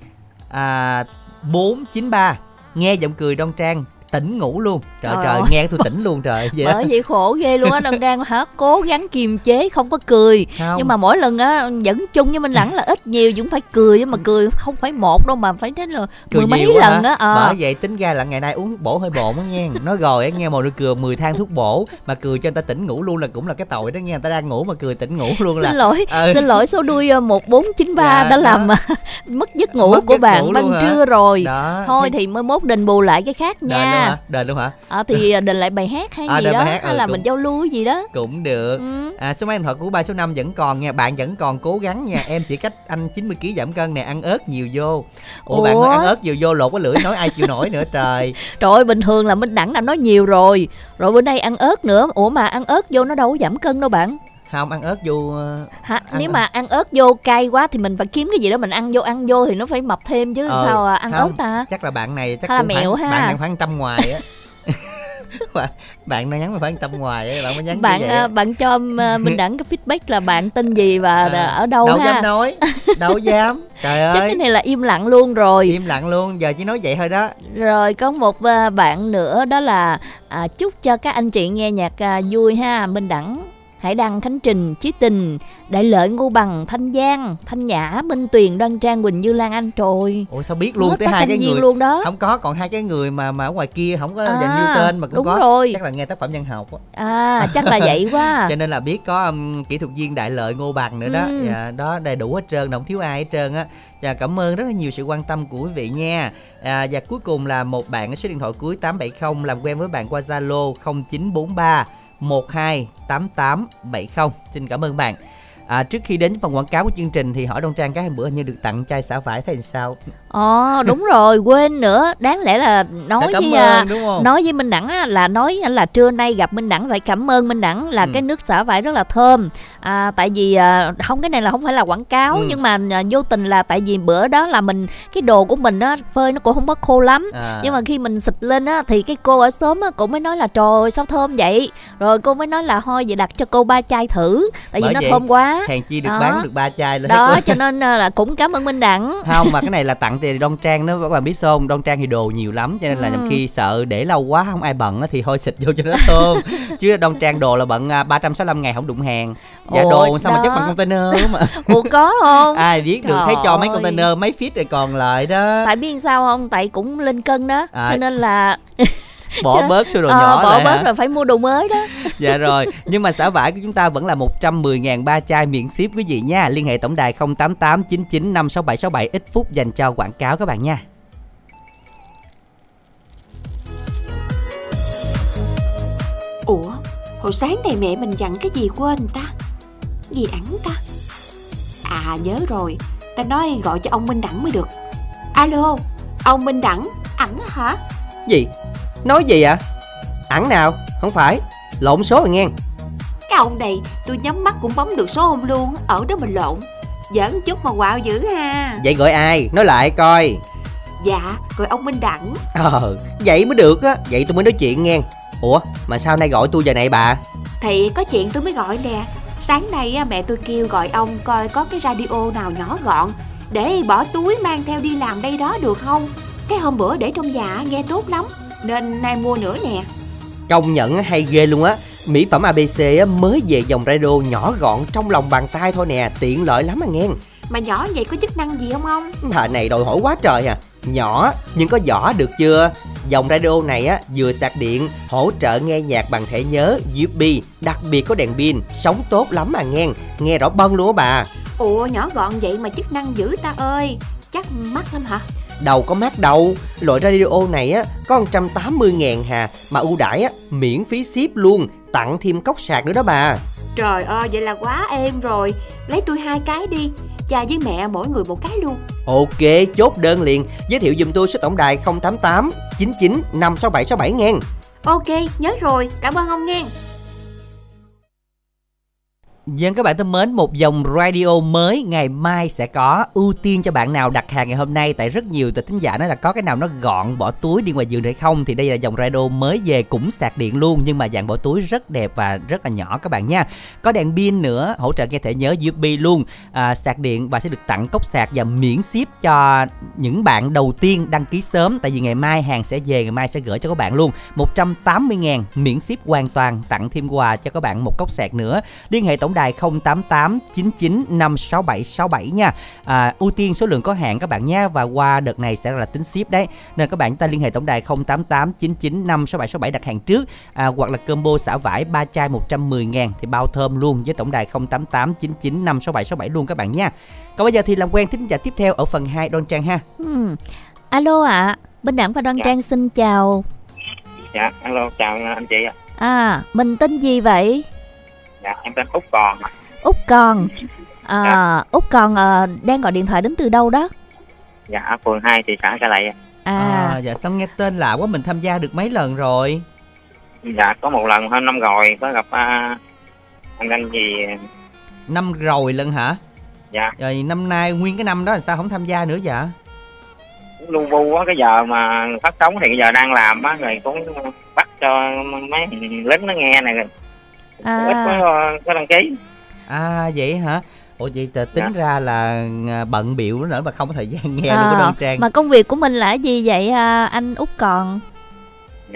à, 493 nghe giọng cười Đông trang tỉnh ngủ luôn trời Trời trời nghe tôi tỉnh luôn trời vậy đó. bởi vậy khổ ghê luôn á đang đang hả cố gắng kiềm chế không có cười Không. nhưng mà mỗi lần á vẫn chung với minh đẳng là ít nhiều vẫn phải cười nhưng mà cười không phải một đâu mà phải đến là cười mười mấy lần á ờ. bởi vậy tính ra là ngày nay uống thuốc bổ hơi bộn á nghe nói rồi á nghe một nụ cười 10 thang thuốc bổ mà cười cho người ta tỉnh ngủ luôn là cũng là cái tội đó nghe người ta đang ngủ mà cười tỉnh ngủ luôn là xin lỗi Ừ. xin lỗi số đuôi ờ, 1493 Dạ, đã đó. làm mất giấc ngủ Mất của giấc bạn ngủ ban hả? trưa rồi Đó, thôi thì mới mốt đền bù lại cái khác nha hả? Đền luôn hả? À, thì à, định lại bài hát hay À, gì đền đó hát, hay ừ, là cũng- mình giao lưu gì đó. Cũng được. Ừ. à, số máy điện thoại của ba số năm vẫn còn nha bạn vẫn còn cố gắng nha. Em chỉ cách anh 90 kg giảm cân nè ăn ớt nhiều vô. Ủa, bạn Ủa? nói ăn ớt nhiều vô lột cái lưỡi nói ai chịu nổi nữa trời. [laughs] Trời ơi bình thường là minh đẳng đã nói nhiều rồi. Rồi bữa nay ăn ớt nữa. Ủa mà ăn ớt vô nó đâu có giảm cân đâu bạn không ăn ớt vô ờ, Hả? Ăn nếu ớt. mà ăn ớt vô cay quá thì mình phải kiếm cái gì đó mình ăn vô ăn vô thì nó phải mập thêm chứ ờ, sao à, ăn không, ớt ta? chắc là bạn này chắc là cũng mẹo khoảng, ha? bạn đang khoảng trăm ngoài á. [laughs] Bạn, đang nhắn mà khoảng trăm ngoài á bạn mới nhắn bạn như vậy à, á. bạn cho [laughs] à, minh đẳng cái feedback là bạn tên gì và À, ở đâu, đâu ha? dám nói đâu dám. [laughs] Trời chắc cái ơi này là im lặng luôn rồi. Im lặng luôn giờ chỉ nói vậy thôi đó. Rồi có một à, bạn nữa đó là à, chúc cho các anh chị nghe nhạc à, vui ha, Minh Đẳng, Hải Đăng, Khánh Trình, Chí Tình, Đại Lợi, Ngô Bằng, Thanh Giang, Thanh Nhã, Minh Tuyền, Đoan Trang, Quỳnh Như Lan Anh trời. ủa sao biết luôn tới hai cái người luôn đó. không có còn hai cái người mà mà ở ngoài kia không có À, dành như tên mà cũng đúng có rồi. chắc là nghe tác phẩm văn học á À chắc là vậy quá. [laughs] cho nên là biết có um, kỹ thuật viên đại lợi ngô bằng nữa đó Ừ. dạ, đó đầy đủ hết trơn không thiếu ai hết trơn á và cảm ơn rất là nhiều sự quan tâm của quý vị nha à, và cuối cùng là một bạn số điện thoại cuối 870 làm quen với bạn qua zalo 0943 128870 xin cảm ơn bạn. À, trước khi đến phần quảng cáo của chương trình thì hỏi Đông Trang cái hôm bữa hình như được tặng chai xả vải thấy sao? Ồ đúng rồi, quên nữa, đáng lẽ là nói cảm với à, ơn, đúng không? nói với Minh Đẳng á, là nói là trưa nay gặp Minh Đẳng phải cảm ơn Minh Đẳng là Ừ. cái nước xả vải rất là thơm. À, tại vì à, không cái này là không phải là quảng cáo Ừ. nhưng mà à, vô tình là tại vì bữa đó là mình cái đồ của mình á phơi nó cũng không có khô lắm. À. Nhưng mà khi mình xịt lên á thì cái cô ở xóm á cũng mới nói là trời ơi, sao thơm vậy. Rồi cô mới nói là thôi vậy đặt cho cô ba chai thử tại vì Bởi nó vậy, thơm quá. Hèn chi được Đó. bán được ba chai lên Đó cho nên à, là cũng cảm ơn Minh Đẳng. [laughs] không mà cái này là tặng thì Đông Trang đó các bạn biết không Đông Trang thì đồ nhiều lắm cho nên là Ừ. nhầm khi sợ để lâu quá không ai bận thì thôi xịt vô cho nó thơm [laughs] chứ Đông Trang đồ là bận à, 365 ngày không đụng hàng dạ Ồ, đồ sao mà chất đó. bằng container mà [laughs] Ủa có không? ai biết được thấy Trời cho mấy container mấy feet rồi còn lại đó tại biết sao không tại cũng lên cân đó À. cho nên là bỏ Chứ- bớt số đồ Ờ, nhỏ bỏ lại bớt hả? rồi phải mua đồ mới đó. [laughs] Dạ rồi nhưng mà xả vải của chúng ta vẫn là 110.000 ba chai miễn ship quý vị nha. Liên hệ tổng đài 088 99 56767 ít phút dành cho quảng cáo các bạn nha. Ủa Hồi sáng này mẹ mình dặn cái gì quên ta? Gì ẵn ta? À nhớ rồi Ta nói gọi cho ông Minh Đẳng mới được. Alo Ông Minh Đẳng ẵn á hả? Gì? Nói gì ạ? Ẵn nào? Không phải. Lộn số rồi nghe. Cái ông này tôi nhắm mắt cũng bấm được số ông luôn Ở đó mình lộn. Giỡn chút mà quạo dữ ha. Vậy gọi ai? Nói lại coi. Dạ Gọi ông Minh Đẳng. Ờ Vậy mới được á. Vậy tôi mới nói chuyện nghe. Ủa mà sao nay gọi tôi giờ này bà? Thì có chuyện tôi mới gọi nè. Sáng nay á, mẹ tôi kêu gọi ông coi có cái radio nào nhỏ gọn Để bỏ túi mang theo đi làm đây đó được không? Cái hôm bữa để trong nhà nghe tốt lắm Nên nay mua nữa nè. Công nhận hay ghê luôn á. Mỹ phẩm ABC mới về dòng radio nhỏ gọn trong lòng bàn tay thôi nè Tiện lợi lắm à nghe. Mà nhỏ vậy có chức năng gì không ông? Bà này đòi hỏi quá trời à. Nhỏ nhưng có vỏ được chưa? Dòng radio này á vừa sạc điện Hỗ trợ nghe nhạc bằng thẻ nhớ USB Đặc biệt có đèn pin Sống tốt lắm mà nghe. Nghe rõ bân luôn á bà. Ủa nhỏ gọn vậy mà chức năng dữ ta ơi. Chắc mắc lắm hả Đầu có mát đâu Loại radio này á có 180 ngàn hà Mà ưu đãi á miễn phí ship luôn Tặng thêm cốc sạc nữa đó bà. Trời ơi vậy là quá êm rồi. Lấy tôi hai cái đi Cha với mẹ mỗi người một cái luôn. Ok chốt đơn liền. Giới thiệu dùm tôi số tổng đài 088 99 56767 nghen Ok nhớ rồi. Cảm ơn ông nghe Dân các bạn thân mến, một dòng radio mới ngày mai sẽ có ưu tiên cho bạn nào đặt hàng ngày hôm nay tại rất nhiều tịch thính giả nói là có cái nào nó gọn bỏ túi đi ngoài giường hay không thì đây là dòng radio mới về cũng sạc điện luôn nhưng mà dạng bỏ túi rất đẹp và rất là nhỏ các bạn nha. Có đèn pin nữa, hỗ trợ nghe thẻ nhớ USB luôn, à, sạc điện và sẽ được tặng cốc sạc và miễn ship cho những bạn đầu tiên đăng ký sớm tại vì ngày mai hàng sẽ về, ngày mai sẽ gửi cho các bạn luôn. 180 ngàn miễn ship hoàn toàn tặng thêm quà cho các bạn một cốc sạc nữa. Liên hệ tổng đài 088 99 567 67 nha. À, ưu tiên số lượng có hạn các bạn nha và qua đợt này sẽ là tính ship đấy. Nên các bạn chúng ta liên hệ tổng đài 088 99 567 67 đặt hàng trước à, hoặc là combo xả vải 3 chai 110 ngàn thì bao thơm luôn với tổng đài 088 99 567 67 luôn các bạn nha. Còn bây giờ thì làm quen thính giả tiếp theo ở phần 2 Don Trang ha. Hmm. alo ạ Bên Đẳng và Đoan Dạ. Trang xin chào Dạ, alo, chào anh chị ạ. À, mình tên gì vậy? Dạ, em tên Út Còn. Út Còn. À, Út Còn à, đang gọi điện thoại đến từ đâu đó? Dạ, phường 2 thị xã Cà Lậy. ạ. À, À, dạ sao nghe tên lạ quá mình tham gia được mấy lần rồi Dạ, có một lần hơn năm rồi có gặp à, anh anh gì Năm rồi lần hả dạ Rồi năm nay nguyên cái năm đó là sao không tham gia nữa dạ lu bu á cái giờ mà phát sóng thì cái giờ đang làm á rồi cũng bắt cho mấy lính nó nghe này À. ít có có đăng ký À vậy hả? Ủa vậy t- tính Dạ. ra là à, bận biểu nữa mà không có thời gian nghe luôn có đơn trang. À, mà công việc của mình là gì vậy à, anh Út Còn?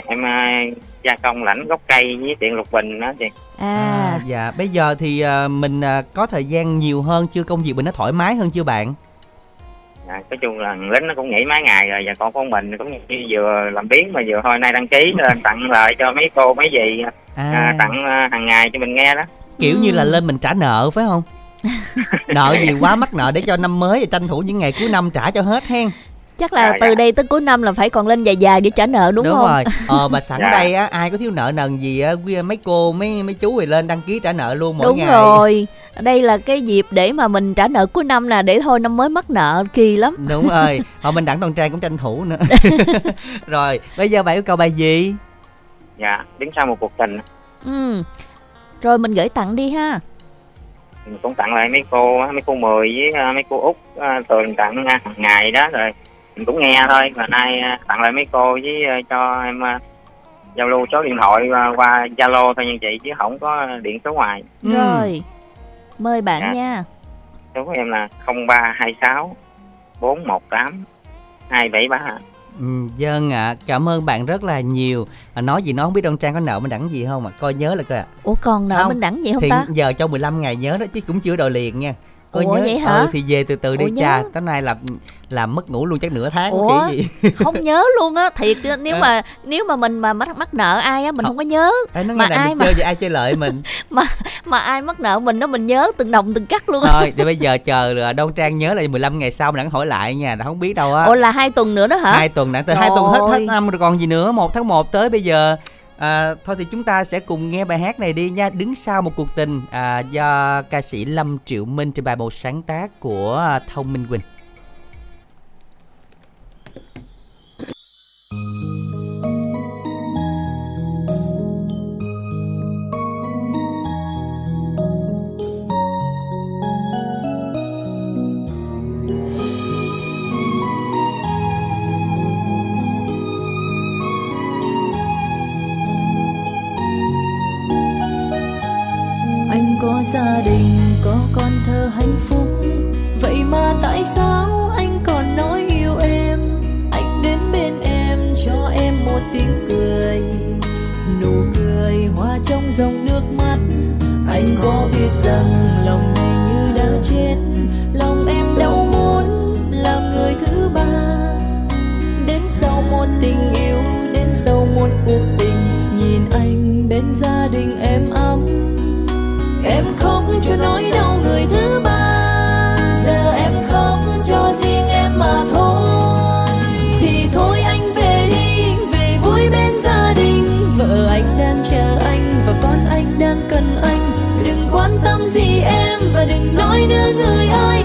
em à, gia công lãnh gốc cây với điện lục bình đó chị. À, Dạ. Bây giờ thì à, mình à, có thời gian nhiều hơn chưa công việc mình nó thoải mái hơn chưa bạn? Dạ, nói chung là lính nó cũng nghỉ mấy ngày rồi và con con mình cũng như vừa làm biến mà vừa thôi nay đăng ký lên tặng lời cho mấy cô mấy dì À. à, tặng à, hàng ngày cho mình nghe đó Kiểu như là Ừ. lên mình trả nợ phải không [laughs] Nợ gì quá mắc nợ để cho năm mới thì tranh thủ những ngày cuối năm trả cho hết hen chắc là Dạ, từ dạ. đây tới cuối năm là phải còn lên dài dài để trả nợ đúng, không? rồi ờ mà sẵn Dạ. đây á ai có thiếu nợ nần gì á mấy cô mấy mấy chú thì lên đăng ký trả nợ luôn mỗi đúng ngày rồi. Đây là cái dịp để mà mình trả nợ cuối năm nè để thôi năm mới mắc nợ kỳ lắm. đúng rồi họ mình đặng toàn trang cũng tranh thủ nữa [laughs] [laughs] rồi bây giờ bạn yêu cầu bài gì dạ đứng sau một cuộc tình Ừ. Rồi mình gửi tặng đi ha. mình cũng tặng lại mấy cô mấy cô mười với à, mấy cô út à, tường tặng à, hàng ngày đó rồi mình cũng nghe thôi và nay à, tặng lại mấy cô với à, cho em à, giao lưu số điện thoại qua- zalo thôi nha chị chứ không có điện số ngoài Ừ. Rồi. Mời bạn Dạ. nha. số của em là 0326 418 273 Ừ, dân ạ cảm ơn bạn rất là nhiều à, nói gì nó không biết đông trang có nợ mình đẳng gì không mà coi nhớ là coi ạ Ủa còn nợ Không, mình đẳng vậy không thì ta? giờ cho 15 ngày nhớ đó chứ cũng chưa đòi liền nha coi Ủa, nhớ vậy hả? ừ, thì về từ từ đi Ủa, cha nhớ. tối nay là làm mất ngủ luôn chắc nửa tháng Ủa? gì? [laughs] không nhớ luôn á. Thiệt chứ, [laughs] nếu Ờ. mà nếu mà mình mà mắc mắc nợ ai á mình không có nhớ. Ê, nó mà nghe là ai mà chơi vậy ai chơi lợi mình? [laughs] Mà mà ai mắc nợ mình đó mình nhớ từng đồng từng cắt luôn á. thôi thì bây giờ chờ là đông trang nhớ là 15 ngày sau mình đặng hỏi lại nha đã không biết đâu á. Ủa là hai tuần nữa đó hả? Hai tuần đã tới hai tuần hết hết Rồi. năm rồi còn gì nữa một tháng 1 tới bây giờ. À, thôi thì chúng ta sẽ cùng nghe bài hát này đi nha. Đứng sau một cuộc tình à, do ca sĩ Lâm Triệu Minh trên bài một sáng tác của à, Thông Minh Quỳnh gia đình có con thơ hạnh phúc. Vậy mà tại sao anh còn nói yêu em? Anh đến bên em cho em một tiếng cười. Nụ cười hoa trong dòng nước mắt. Anh có biết rằng lòng này như đã chết. Lòng em đâu muốn làm người thứ ba. Đến sau một tình yêu, đến sau một cuộc tình, nhìn anh bên gia đình em ấm em khóc cho nỗi đau người thứ ba. Giờ em khóc cho riêng em mà thôi. Thì thôi anh về đi, về vui bên gia đình. Vợ anh đang chờ anh và con anh đang cần anh. Đừng quan tâm gì em và đừng nói nữa người ơi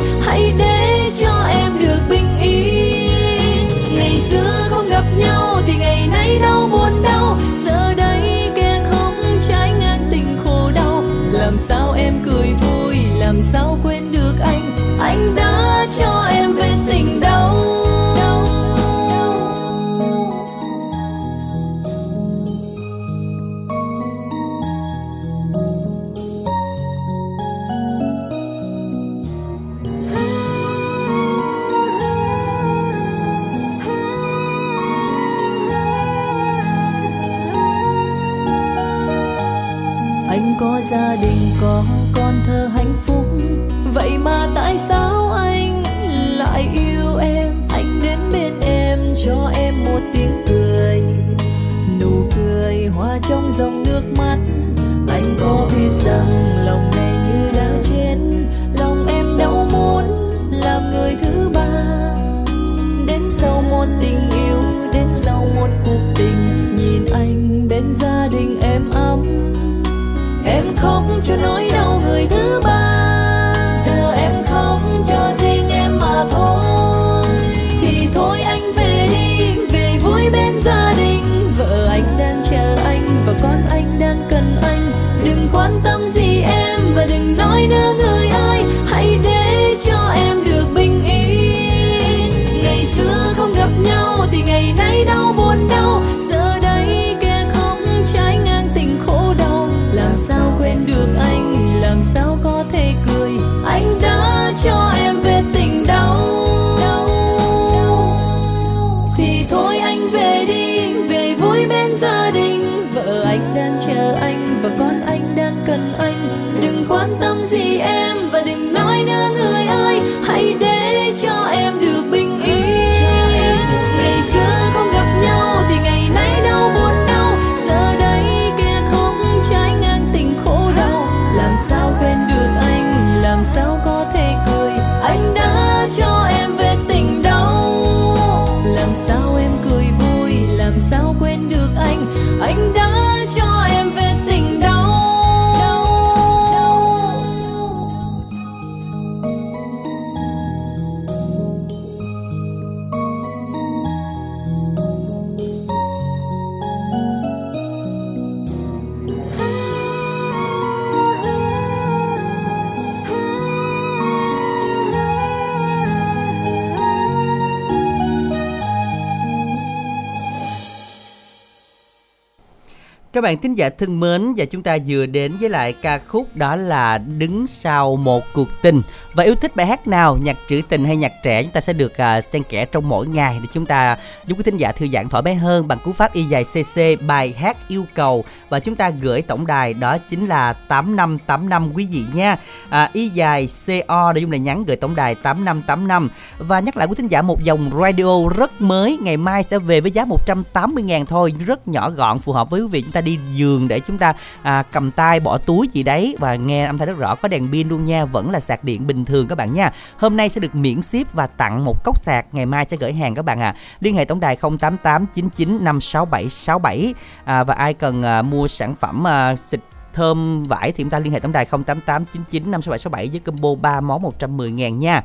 Các bạn thính giả thân mến và chúng ta vừa đến với lại ca khúc đó là Đứng sau một cuộc tình. Và yêu thích bài hát nào, nhạc trữ tình hay nhạc trẻ chúng ta sẽ được uh, xen kẽ trong mỗi ngày để chúng ta giúp quý thính giả thư giãn thoải mái hơn bằng cú pháp y dài CC bài hát yêu cầu. Và chúng ta gửi tổng đài đó chính là 8585 quý vị nha. À, y dài CO để dùng để nhắn gửi tổng đài 8585 và nhắc lại quý thính giả một dòng radio rất mới ngày mai sẽ về với giá 180 000 thôi, rất nhỏ gọn phù hợp với quý vị chúng ta đi giường để chúng ta à, cầm tay bỏ túi gì đấy và nghe âm thanh rất rõ có đèn pin luôn nha, vẫn là sạc điện bình thường các bạn nha. Hôm nay sẽ được miễn ship và tặng một cốc sạc, ngày mai sẽ gửi hàng các bạn à. Liên hệ tổng đài 088 99 567 67 à, và ai cần à, mua sản phẩm à, xịt thơm vải thì chúng ta liên hệ tổng đài 088 99 56767 với combo 3 món 110 ngàn nha.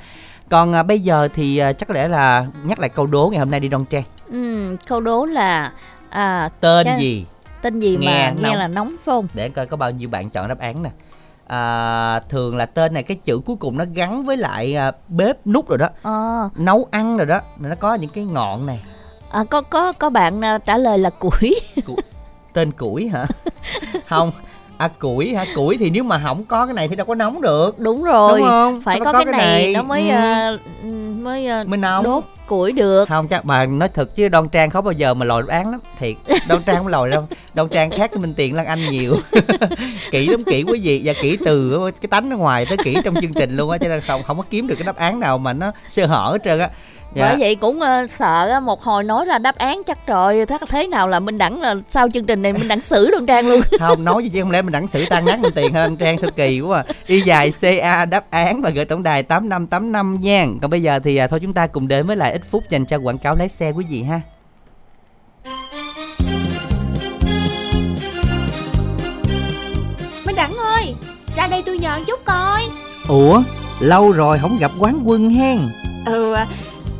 Còn à, bây giờ thì à, chắc lẽ là nhắc lại câu đố ngày hôm nay đi Đoan Trang. Ừ, câu đố là à, Tên cái- gì? Tên gì Nghe mà nghe nóng. là nóng phải không? Để coi có bao nhiêu bạn chọn đáp án nè. À, thường là tên này cái chữ cuối cùng nó gắn với lại à, bếp nút rồi đó. Ờ, Nấu ăn rồi đó. Nó có những cái ngọn này. à, có có có bạn à, trả lời là củi. Tên củi hả? [laughs] Không. À củi hả? Củi thì nếu mà không có cái này thì đâu có nóng được. Đúng rồi. Đúng không? Phải có, có cái, cái này, này. nó mới Ừ. à, mới à, Mới nóng. đốt củi được. không chắc mà nói thật chứ đoan trang không bao giờ mà lòi đáp án lắm thiệt đoan trang không lòi đâu đoan trang khác cái minh tiền lan anh nhiều [laughs] kỹ lắm kỹ quý vị và kỹ từ cái tánh ở ngoài tới kỹ trong chương trình luôn á cho nên không không có kiếm được cái đáp án nào mà nó sơ hở hết trơn á Dạ. Bởi vậy cũng ờ, sợ á, một hồi nói ra đáp án chắc trời thế thế nào là Minh Đẳng là sau chương trình này Minh Đẳng xử Đoan Trang luôn. [laughs] không nói gì chứ không lẽ mình đẳng xử tan nát minh tiền hơn trang sao kỳ quá à. y dài ca đáp án và gửi tổng đài tám năm tám năm nha còn bây giờ thì à, thôi chúng ta cùng đến với lại ít phút dành cho quảng cáo lái xe quý vị ha Minh Đẳng ơi Ra đây tôi nhờ chút coi ủa lâu rồi không gặp quán quân hen Ừ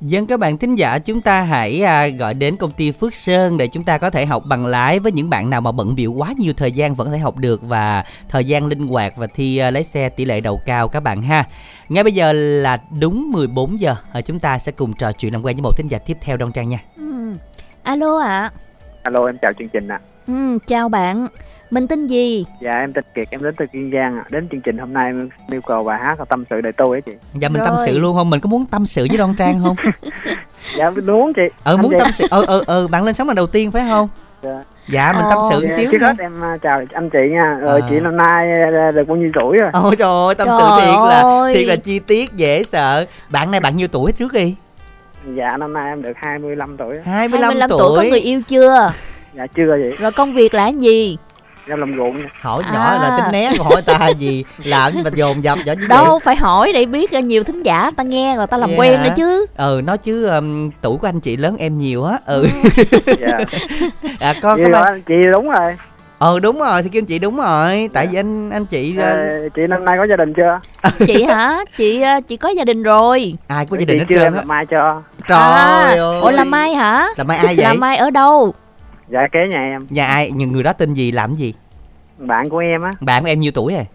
Dân các bạn thính giả chúng ta hãy à, gọi đến công ty Phước Sơn để chúng ta có thể học bằng lái với những bạn nào mà bận bịu quá nhiều thời gian vẫn có thể học được và thời gian linh hoạt và thi à, lái xe tỷ lệ đầu cao các bạn ha. Ngay bây giờ là đúng 14 giờ à, chúng ta sẽ cùng trò chuyện làm quen với một thính giả tiếp theo Đông Trang nha. Ừ. Alo ạ. Alo em chào chương trình ạ. Ừ, chào bạn. Mình tên gì? Dạ em tên Kiệt, em đến từ Kiên Giang ạ. Đến chương trình hôm nay em yêu cầu bài hát là tâm sự đời tôi ấy chị. Dạ mình Rồi. tâm sự luôn không? Mình có muốn tâm sự với Đông Trang không? [laughs] Dạ đúng chị. Ờ muốn chị. tâm sự. Ờ ờ ờ bạn lên sóng lần đầu tiên phải không? Dạ. Dạ mình tâm sự Dạ, một xíu Trước nha. hết em uh, chào anh chị nha. Rồi Ờ. chị năm nay uh, được bao nhiêu tuổi rồi? Ôi trời ơi, tâm sự Trời thiệt là ơi. thiệt là chi tiết dễ sợ. Bạn này bạn nhiêu tuổi trước đi? Dạ năm nay em được 25 tuổi. 25, 25 tuổi. tuổi có người yêu chưa? Dạ chưa vậy. Rồi công việc là gì? Em làm ruộng nha. Hỏi À. nhỏ là tính né hỏi ta gì làm như mà dồn dập vậy chứ Đâu phải hỏi để biết cho nhiều thính giả ta nghe rồi ta làm Dạ quen nữa chứ. ừ nói chứ um, tuổi của anh chị lớn em nhiều á ừ [laughs] Dạ. [laughs] à có có ba anh chị đúng rồi. ờ đúng rồi thì kêu anh chị đúng rồi tại vì anh anh chị Ờ, chị năm nay có gia đình chưa? [laughs] Chị hả? Chị ờ, chị có gia đình rồi. ai có gia đình chị hết chưa trơn em á làm mai cho. trời à, ơi Ủa làm mai hả? làm mai ai vậy Làm mai ở đâu? Dạ kế nhà em. nhà ai những người đó tên gì làm gì Bạn của em á. bạn của em nhiêu tuổi rồi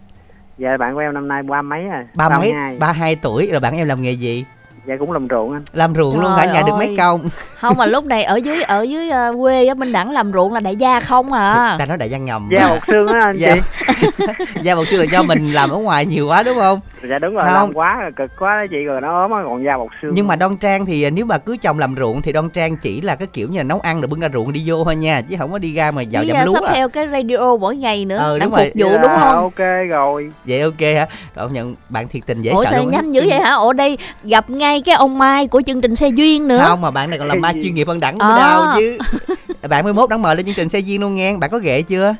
Dạ bạn của em năm nay ba mấy rồi. ba mấy 32. ba hai tuổi rồi bạn em làm nghề gì Dạ cũng làm ruộng anh. làm ruộng luôn hả Trời nhà được mấy công Không mà lúc này ở dưới ở dưới ờ, quê á Minh Đẳng làm ruộng là đại gia không à. [laughs] ta nói đại gia ngầm Da bột xương á anh Dạ. chị. [laughs] gia một chưa là do mình làm ở ngoài nhiều quá đúng không Dạ đúng rồi, Không. làm quá rồi, cực quá đó chị rồi nó ốm á còn da bột xương. nhưng mà đoan trang thì à, nếu mà cưới chồng làm ruộng thì đoan trang chỉ là cái kiểu như là nấu ăn rồi bưng ra ruộng đi vô thôi nha chứ không có đi ra mà vào Chứ dầm ờ, lúa sắp à. theo cái radio mỗi ngày nữa Ờ, đang đúng rồi. phục vụ Dạ, đúng không? Ok rồi. vậy ok hả rồi nhận bạn thiệt tình dễ Ủa sợ sao nhanh dữ vậy hả? Ở đây gặp ngay cái ông Mai của chương trình xe duyên nữa. không mà bạn này còn làm mai chuyên nghiệp hơn đẳng À. đau chứ [laughs] bạn mới mốt đẳng mời lên chương trình xe duyên luôn nghe bạn có ghệ chưa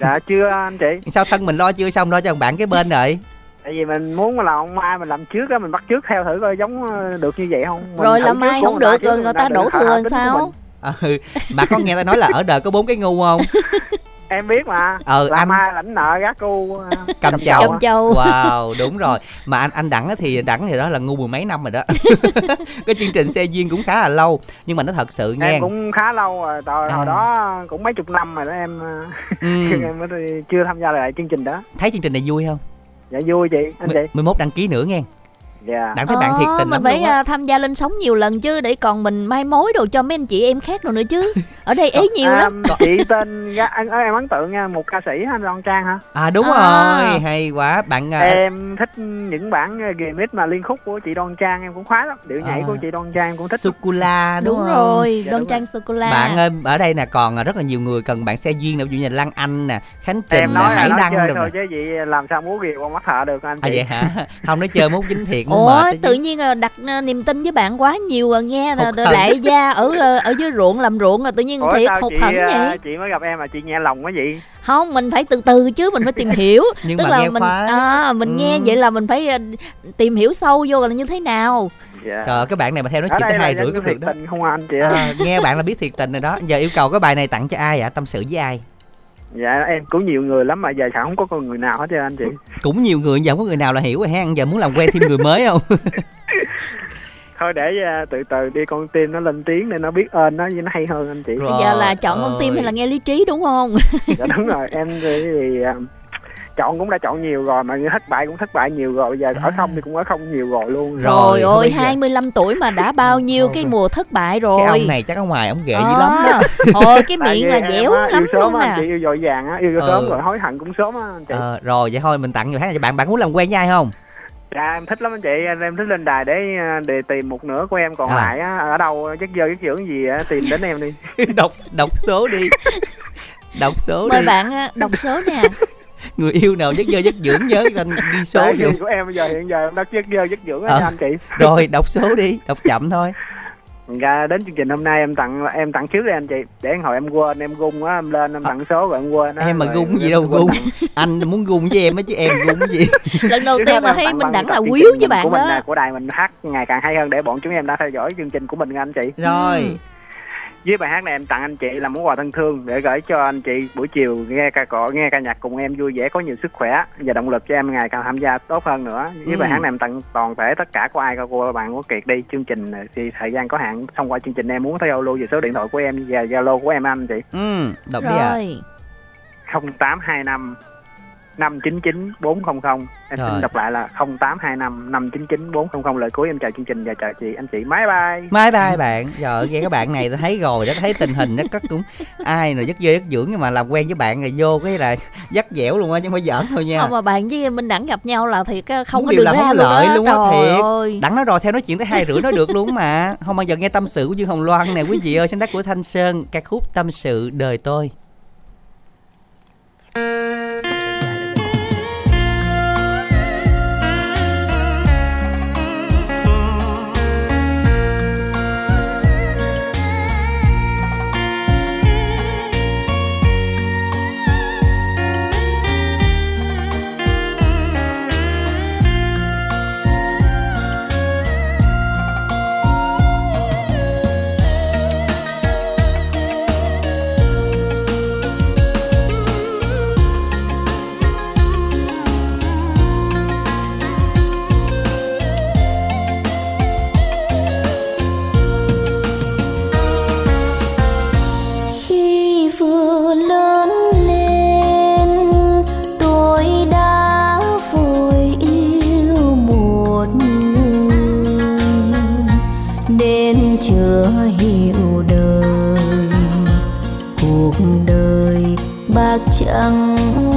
Dạ chưa anh chị. sao thân mình lo chưa xong lo cho bạn cái bên rồi Tại vì mình muốn làm ông Mai mình làm trước á, mình bắt trước theo thử coi giống ờ, được như vậy không. Mình Rồi làm trước mai không được rồi người ta đổ thừa của sao? ừ bà có nghe ta nói là ở đời có bốn cái ngu không Em biết mà. Ờ, làm anh- mai lãnh nợ gác cu ờ, cầm chầu chầu á. Châu. wow đúng rồi mà anh anh đẳng á thì đẳng thì đó là ngu mười mấy năm rồi đó [laughs] cái chương trình xe duyên cũng khá là lâu nhưng mà nó thật sự nghe Em cũng khá lâu rồi, hồi, À. hồi đó cũng mấy chục năm rồi đó em ờ, ừ. [laughs] em chưa tham gia lại chương trình đó. thấy chương trình này vui không Dạ vui chị, anh chị. mới mốt đăng ký nữa nghe Dạ. đặng thấy bạn thiệt tình mình lắm phải ờ, tham gia lên sóng nhiều lần chứ để còn mình mai mối đồ cho mấy anh chị em khác rồi nữa chứ. Ở đây ế nhiều À, lắm. chị tên Ga- anh em ấn tượng nha một ca sĩ hả, anh Loan Trang hả à đúng À. rồi hay quá bạn à, em thích những bản remix mà liên khúc của chị Đoan Trang em cũng khoái lắm điệu nhảy À. của chị Đoan Trang em cũng thích sô cô la đúng, Đúng rồi, Dạ, Don đúng Trang sô cô la. bạn ơi, ở đây nè còn rất là nhiều người cần bạn xe duyên nè ví dụ như là Lan Anh nè Khánh Trình em nè nói là Hải nói Đăng chơi rồi thôi chứ chị làm sao múa ghiền con mắt thợ được anh à vậy hả không nói chơi mốt chính thiệt muốn Ủa, tự nhiên là đặt ờ, niềm tin với bạn quá nhiều rồi nghe là đại gia ở ờ, ở dưới ruộng làm ruộng là tự nhiên Ủa thiệt hụt hẫng à, vậy. chị mới gặp em mà chị nghe lòng quá vậy Không, mình phải từ từ chứ, mình phải tìm [laughs] hiểu. Nhưng Tức mà là nghe mình khoái. à, mình Ừ. nghe vậy là mình phải ờ, tìm hiểu sâu vô là như thế nào. dạ trời cái bạn này mà theo chuyện đây tới hai rưỡi được thiệt đó tình không à anh chị à, nghe bạn là biết thiệt tình rồi đó giờ yêu cầu cái bài này tặng cho ai ạ tâm sự với ai dạ em cũng nhiều người lắm mà giờ sao không có con người nào hết trơn anh chị. Cũng nhiều người giờ không có người nào là hiểu rồi ha giờ muốn làm quen thêm người mới không? [laughs] Thôi để à, từ từ đi con tim nó lên tiếng để nó biết ơn nó nó hay hơn anh chị. Rồi. Bây giờ là chọn con tim hay là nghe lý trí đúng không? dạ đúng rồi. Em thì, thì à, chọn cũng đã chọn nhiều rồi mà thất bại cũng thất bại nhiều rồi. Giờ ở không thì cũng ở không nhiều rồi luôn. Rồi, Rồi thôi ơi, bây giờ- 25 tuổi mà đã bao nhiêu cái mùa thất bại rồi. cái ông này chắc ở ngoài ông ghệ dữ Ờ. lắm đó. [laughs] Ôi cái miệng là dẻo á, lắm yêu sớm luôn á, anh chị nè. yêu dội vàng á yêu Ờ. sớm rồi hối hận cũng sớm á anh chị. Ờ, rồi vậy thôi mình tặng nhiều tháng cho bạn. Bạn muốn làm quen với ai không? Dạ em thích lắm anh chị. Em, em thích lên đài để à, để tìm một nửa của em còn À. lại á, ở đâu chất dơ chất dưỡng gì á, tìm đến em đi. [laughs] Đọc đọc số đi. [laughs] Đọc số mời đi. bạn ờ, đọc số nè người yêu nào giấc dơ giấc dưỡng nhớ anh ghi số diện của em bây giờ hiện giờ em đã giấc dơ giấc dưỡng Ờ. nha anh chị. rồi đọc số đi đọc chậm thôi. Dạ, đến chương trình hôm nay em tặng em tặng trước đi anh chị. Để hồi em quên em gung á em lên em tặng số rồi em quên á em mà gung gì đâu gung anh muốn gung với em á chứ em gung gì? [laughs] Lần đầu tiên mà thấy bằng đẳng là tập chương quý trình với bạn của mình đó nè, của đài mình hát ngày càng hay hơn để bọn chúng em đã theo dõi chương trình của mình nha anh chị. Rồi với bài hát này em tặng anh chị là món quà thân thương để gửi cho anh chị buổi chiều nghe ca cọ nghe ca nhạc cùng em vui vẻ có nhiều sức khỏe và động lực cho em ngày càng tham gia tốt hơn nữa. Với Ừ. bài hát này em tặng toàn thể tất cả có ai có cô bạn của kiệt đi. Chương trình thì thời gian có hạn thông qua chương trình em muốn giao lưu về số điện thoại của em và zalo của em anh chị. Ừ đọc đi ạ. Rồi. 0825 599 400 em Rồi. xin đọc lại là 0825 599 400 lời cuối em chào chương trình và chào chị anh chị. Bye bye. Bye bye bạn. Giờ nghe các bạn này tôi thấy rồi đó Thấy tình hình nó có cũng Ai rồi giấc dơ giấc dưỡng Nhưng mà làm quen với bạn rồi vô cái là Dắt dẻo luôn á chứ không phải giỡn thôi nha. Không mà bạn với minh đẳng gặp nhau là thiệt không Muốn có điều ra không luôn lợi đó luôn á thiệt. ơi. Đặng nói rồi theo nói chuyện tới hai rưỡi nói được luôn mà. Không bao giờ nghe tâm sự của Dương Hồng Loan nè Quý vị ơi. Sáng tác của Thanh Sơn Ca khúc Tâm sự đời tôi. khi bạc trắng.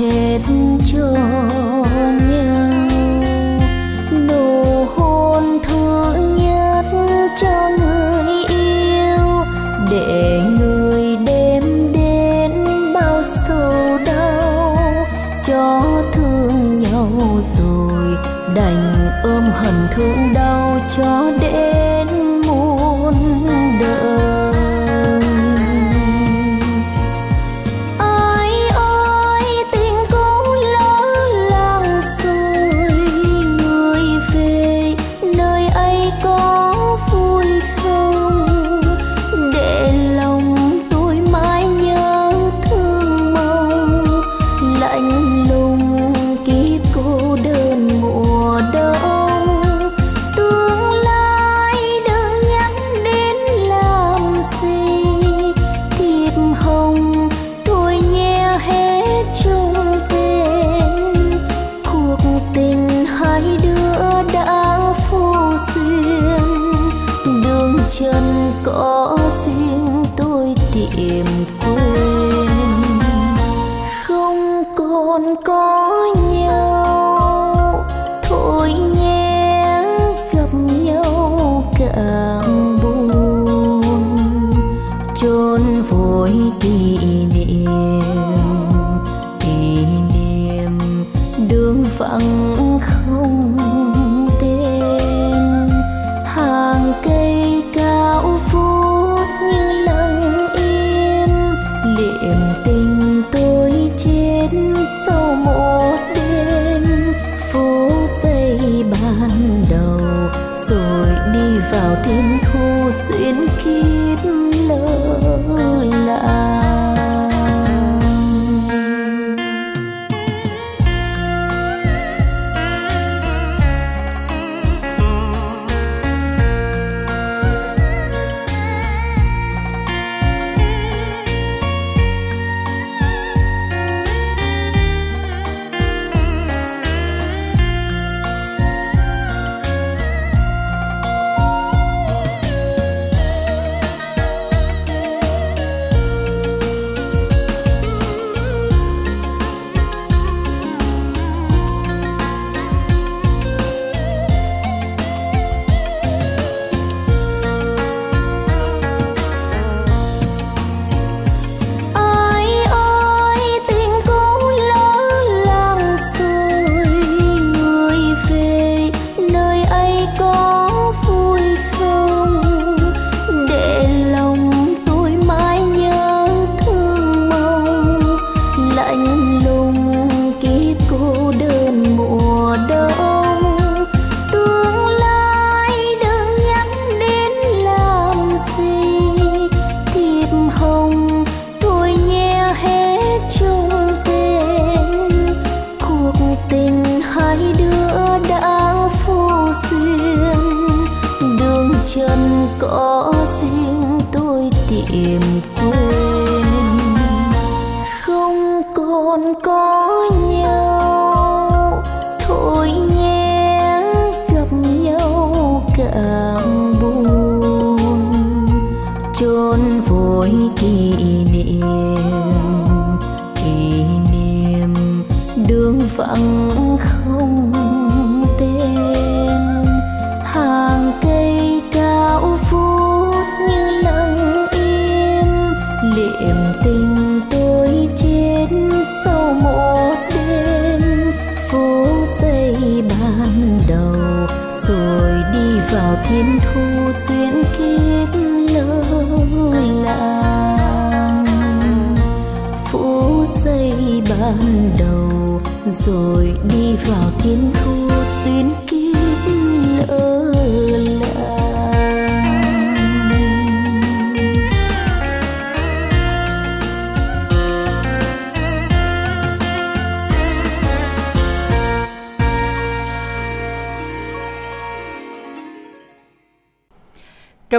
Hết cho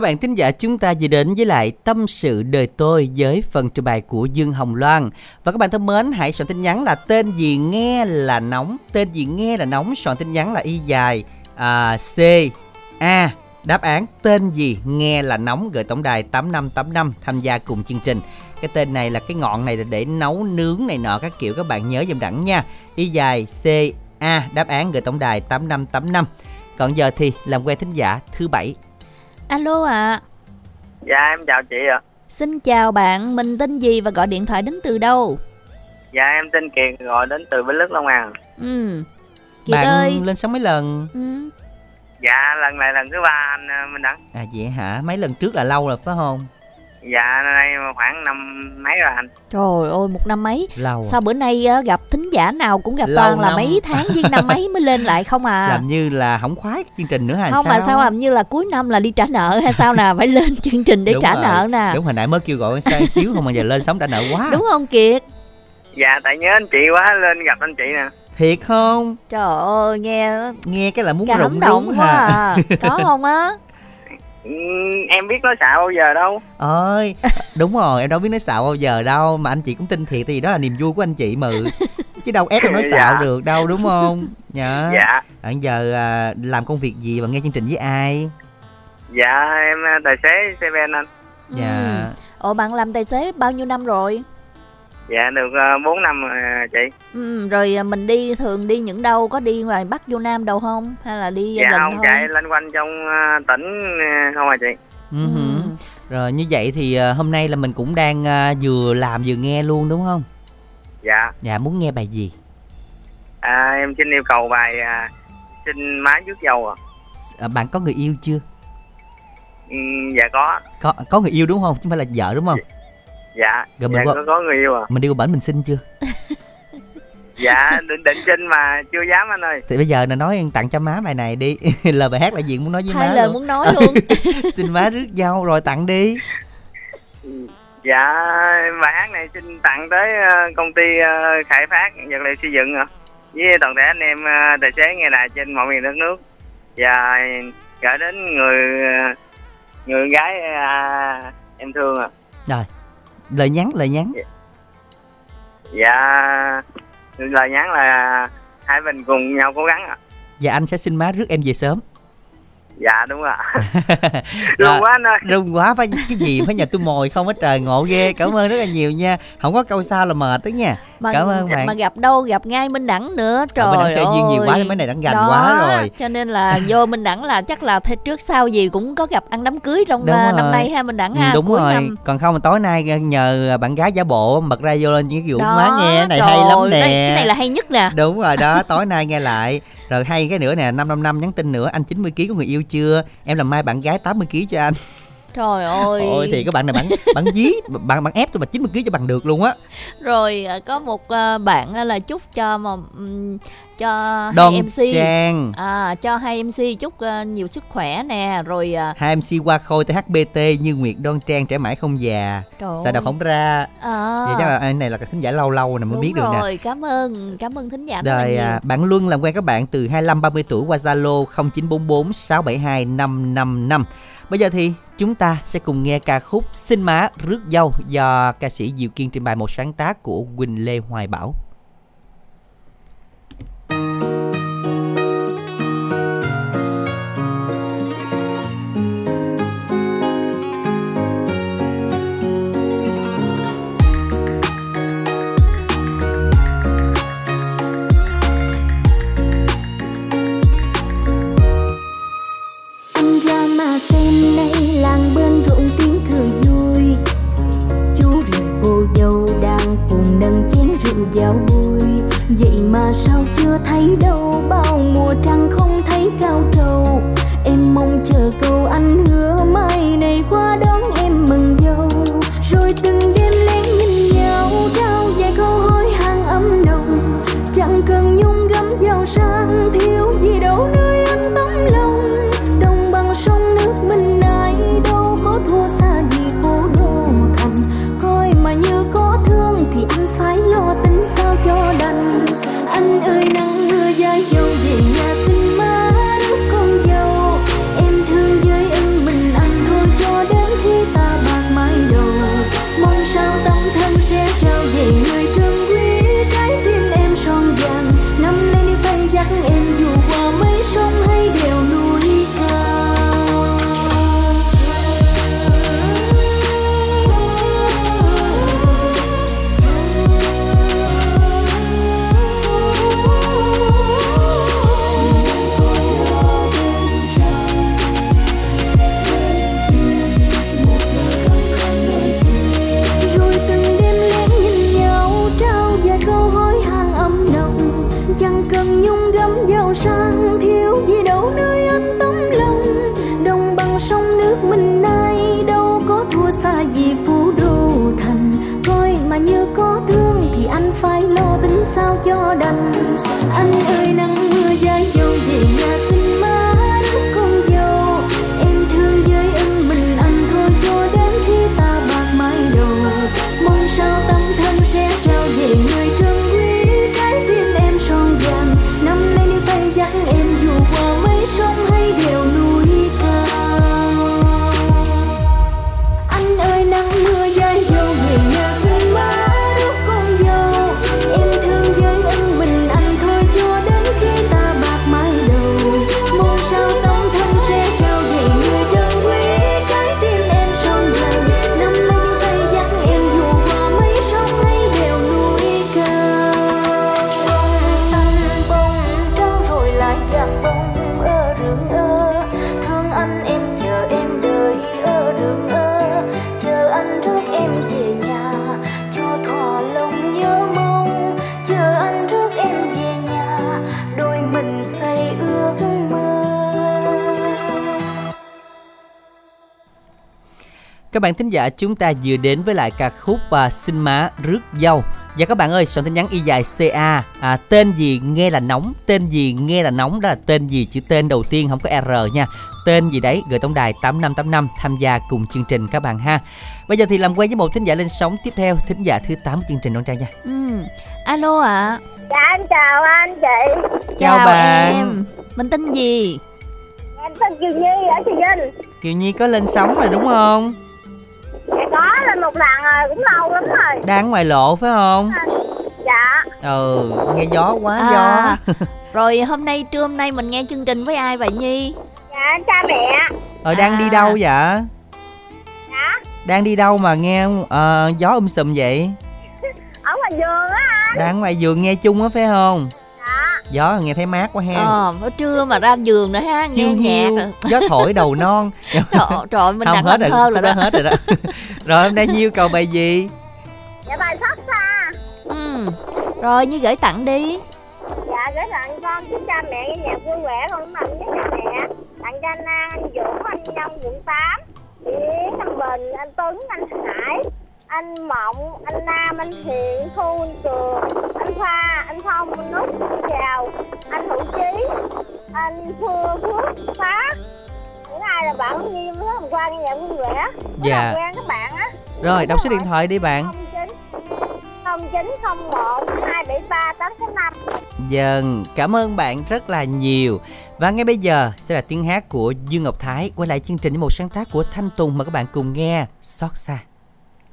Các bạn thính giả chúng ta vừa đến với lại tâm sự đời tôi với phần trình bày của Dương Hồng Loan. Và các bạn thân mến, hãy soạn tin nhắn là tên gì nghe là nóng, tên gì nghe là nóng, soạn tin nhắn là y dài à, C A đáp án tên gì nghe là nóng gửi tổng đài 8585 tham gia cùng chương trình. Cái tên này là cái ngọn này là để nấu nướng này nọ các kiểu các bạn nhớ dùm đẳng nha. Y dài C A đáp án gửi tổng đài 8585. Còn giờ thì làm quen thính giả thứ bảy Alo ạ. Dạ em chào chị ạ. Xin chào bạn, mình tên gì và gọi điện thoại đến từ đâu? Dạ em tên Kiệt gọi đến từ Bến Lức Long An. Ừ. Kiệt Bạn ơi. lên sóng mấy lần? Ừ. Dạ lần này lần thứ ba anh ờ, Minh Đẳng. À vậy hả? Mấy lần trước là lâu rồi phải không? Dạ nay khoảng năm mấy rồi anh. Trời ơi, một năm mấy. Lâu. Sao bữa nay á, gặp thính giả nào cũng gặp Lâu toàn là năm. mấy tháng với năm mấy mới lên lại không à? Làm như là không khoái chương trình nữa hay không sao? mà sao làm như là cuối năm là đi trả nợ hay sao nè phải lên chương trình để Đúng trả rồi. nợ nè Đúng hồi nãy mới kêu gọi sang xíu không mà giờ lên sóng đã nợ quá. đúng không kiệt Dạ tại nhớ anh chị quá lên gặp anh chị nè. Thiệt không? trời ơi nghe Nghe cái là muốn cảm rụng động rúng quá hả? à có không á [laughs] Ừ, em biết nói xạo bao giờ đâu. ơi đúng rồi em đâu biết nói xạo bao giờ đâu mà anh chị cũng tin thiệt vì đó là niềm vui của anh chị mà chứ đâu ép em nói [laughs] xạo Dạ. được đâu đúng không nhá Dạ. à, giờ à, làm công việc gì và nghe chương trình với ai Dạ em ờ, tài xế xe ben anh. dạ ồ bạn làm tài xế bao nhiêu năm rồi Dạ được uh, 4 năm rồi à, chị. ừ, rồi à, mình đi thường đi những đâu có đi ngoài bắc vô nam đâu không hay là đi Dạ gần không thôi chạy loanh quanh trong ờ, tỉnh ờ, không à chị. Ừ hử. rồi như vậy thì à, hôm nay là mình cũng đang à, vừa làm vừa nghe luôn đúng không Dạ. dạ muốn nghe bài gì À, em xin yêu cầu bài à, xin má trước dầu à. à, bạn có người yêu chưa Ừ, dạ có. có có người yêu đúng không chứ không phải là vợ đúng không Dạ. Rồi mình dạ có- có, có người yêu à. mình đi qua bển mình xin chưa [laughs] Dạ định định xin mà chưa dám anh ơi. thì bây giờ là nói tặng cho má bài này đi [laughs] lời bài hát là gì muốn nói với hai má lời luôn. muốn nói luôn [laughs] xin má rước dâu rồi tặng đi Dạ bài hát này xin tặng tới ờ, công ty ờ, khai phát vật liệu xây dựng ạ. Với toàn thể anh em ờ, tài xế nghe đài trên mọi miền đất nước. Và gửi đến người người gái à, em thương ạ. rồi lời nhắn lời nhắn Dạ lời nhắn là hai mình cùng nhau cố gắng ạ. và anh sẽ xin má rước em về sớm Dạ đúng ạ. [laughs] Rồi, Run quá anh ơi. run quá phải cái gì phải nhờ tôi mồi không hết trời ngộ ghê cảm ơn rất là nhiều nha không có câu sau là mệt đó nha mà, cảm ơn bạn mà gặp đâu gặp ngay Minh Đẳng nữa trời Ờ, Minh Đẳng ơi xe duyên nhiều quá, mấy này Đẳng gành Đó, quá rồi. cho nên là vô Minh Đẳng là chắc là thế trước sau gì cũng có gặp ăn đám cưới trong Đúng à, năm rồi. nay ha Minh Đẳng Ừ, ha đúng cuối rồi năm. còn không tối nay nhờ bạn gái giả bộ bật ra vô lên những cái vụ má nghe này hay lắm nè cái này là hay nhất nè đúng rồi đó [laughs] tối nay nghe lại rồi hay cái nữa nè, năm năm năm nhắn tin nữa, anh 90 kg có người yêu chưa? Em làm mai bạn gái 80 kg cho anh? Trời ơi. Ôi thì các bạn này bạn bạn dí bạn bạn ép tôi mà 90 kg cho bằng được luôn á. Rồi à, có một à, bạn à, là chúc cho mà cho Đoan hai MC Trang. à cho hai MC chúc nhiều sức khỏe nè rồi hai mc qua khôi thbt như nguyệt đoan trang trẻ mãi không già. Sao đâu không ra? À, vậy chắc là anh này là thính giả lâu lâu nè mới đúng biết được nè. rồi cảm ơn cảm ơn thính giả Rồi à, bạn Luân làm quen các bạn từ 25 30 tuổi qua Zalo 0944 672 555. Bây giờ thì chúng ta sẽ cùng nghe ca khúc Xin má rước dâu do ca sĩ Diệu Kiên trình bày một sáng tác của Quỳnh Lê Hoài Bảo. Thank you vậy mà sao chưa thấy đâu? Các bạn thính giả chúng ta vừa đến với lại ca khúc à, Xin má rước dâu Và các bạn ơi soạn tin nhắn y dài CA à, Tên gì nghe là nóng Tên gì nghe là nóng Đó là tên gì chữ tên đầu tiên không có R nha Tên gì đấy gửi tổng đài 8585 Tham gia cùng chương trình các bạn ha Bây giờ thì làm quen với một thính giả lên sóng tiếp theo Thính giả thứ 8 của chương trình Đoan Trang nha Ừ. Alo ạ. Dạ anh chào anh chị Chào bạn. em. Mình tên gì? Em tên Kiều Nhi ở Trà Vinh Kiều Nhi có lên sóng rồi đúng không Dạ có lên một lần rồi cũng lâu lắm rồi. Đang ngoài lộ phải không? Dạ. Ừ nghe gió quá À, gió. [laughs] Rồi hôm nay trưa hôm nay mình nghe chương trình với ai vậy Nhi? Dạ cha mẹ. Ờ đang đi À. đâu vậy? Dạ. Đang đi đâu mà nghe ờ, gió um sùm vậy? [laughs] Ở ngoài vườn á anh. Đang ngoài vườn nghe chung á phải không Gió nghe thấy mát quá ha Ờ, ở trưa mà ra giường nữa ha, nghe Hiu nhạc. hiu. Gió thổi đầu non [laughs] Trời, trời ơi, mình Không đặt hết rồi hơn rồi đó. hết rồi đó [laughs] Rồi hôm nay Nhiêu cầu bài gì Dạ bài sắp xa Ừ. Rồi Nhi gửi tặng đi. Dạ gửi tặng con chúc cha mẹ nghe nhạc vui vẻ con mạnh với cha mẹ Tặng cho anh An, anh Dũng, anh Nhân quận 8 Chị Yến, anh Bình, anh Tuấn, anh Hải Anh Mộng, anh Nam, anh Thiện, Thu, anh Cường Anh Khoa, anh Phong, anh Nút, anh Chào Anh Hữu Chí Anh Phưa, Phước, Phát. Những ai là bạn của Nhi mới hôm qua nghe nhạc vui vẻ Dạ. quen các bạn á. Rồi đọc số điện thoại đi bạn. 0901 273 865 Dần cảm ơn bạn rất là nhiều. Và ngay bây giờ sẽ là tiếng hát của Dương Ngọc Thái Quay lại chương trình với một sáng tác của Thanh Tùng Mà các bạn cùng nghe Xót xa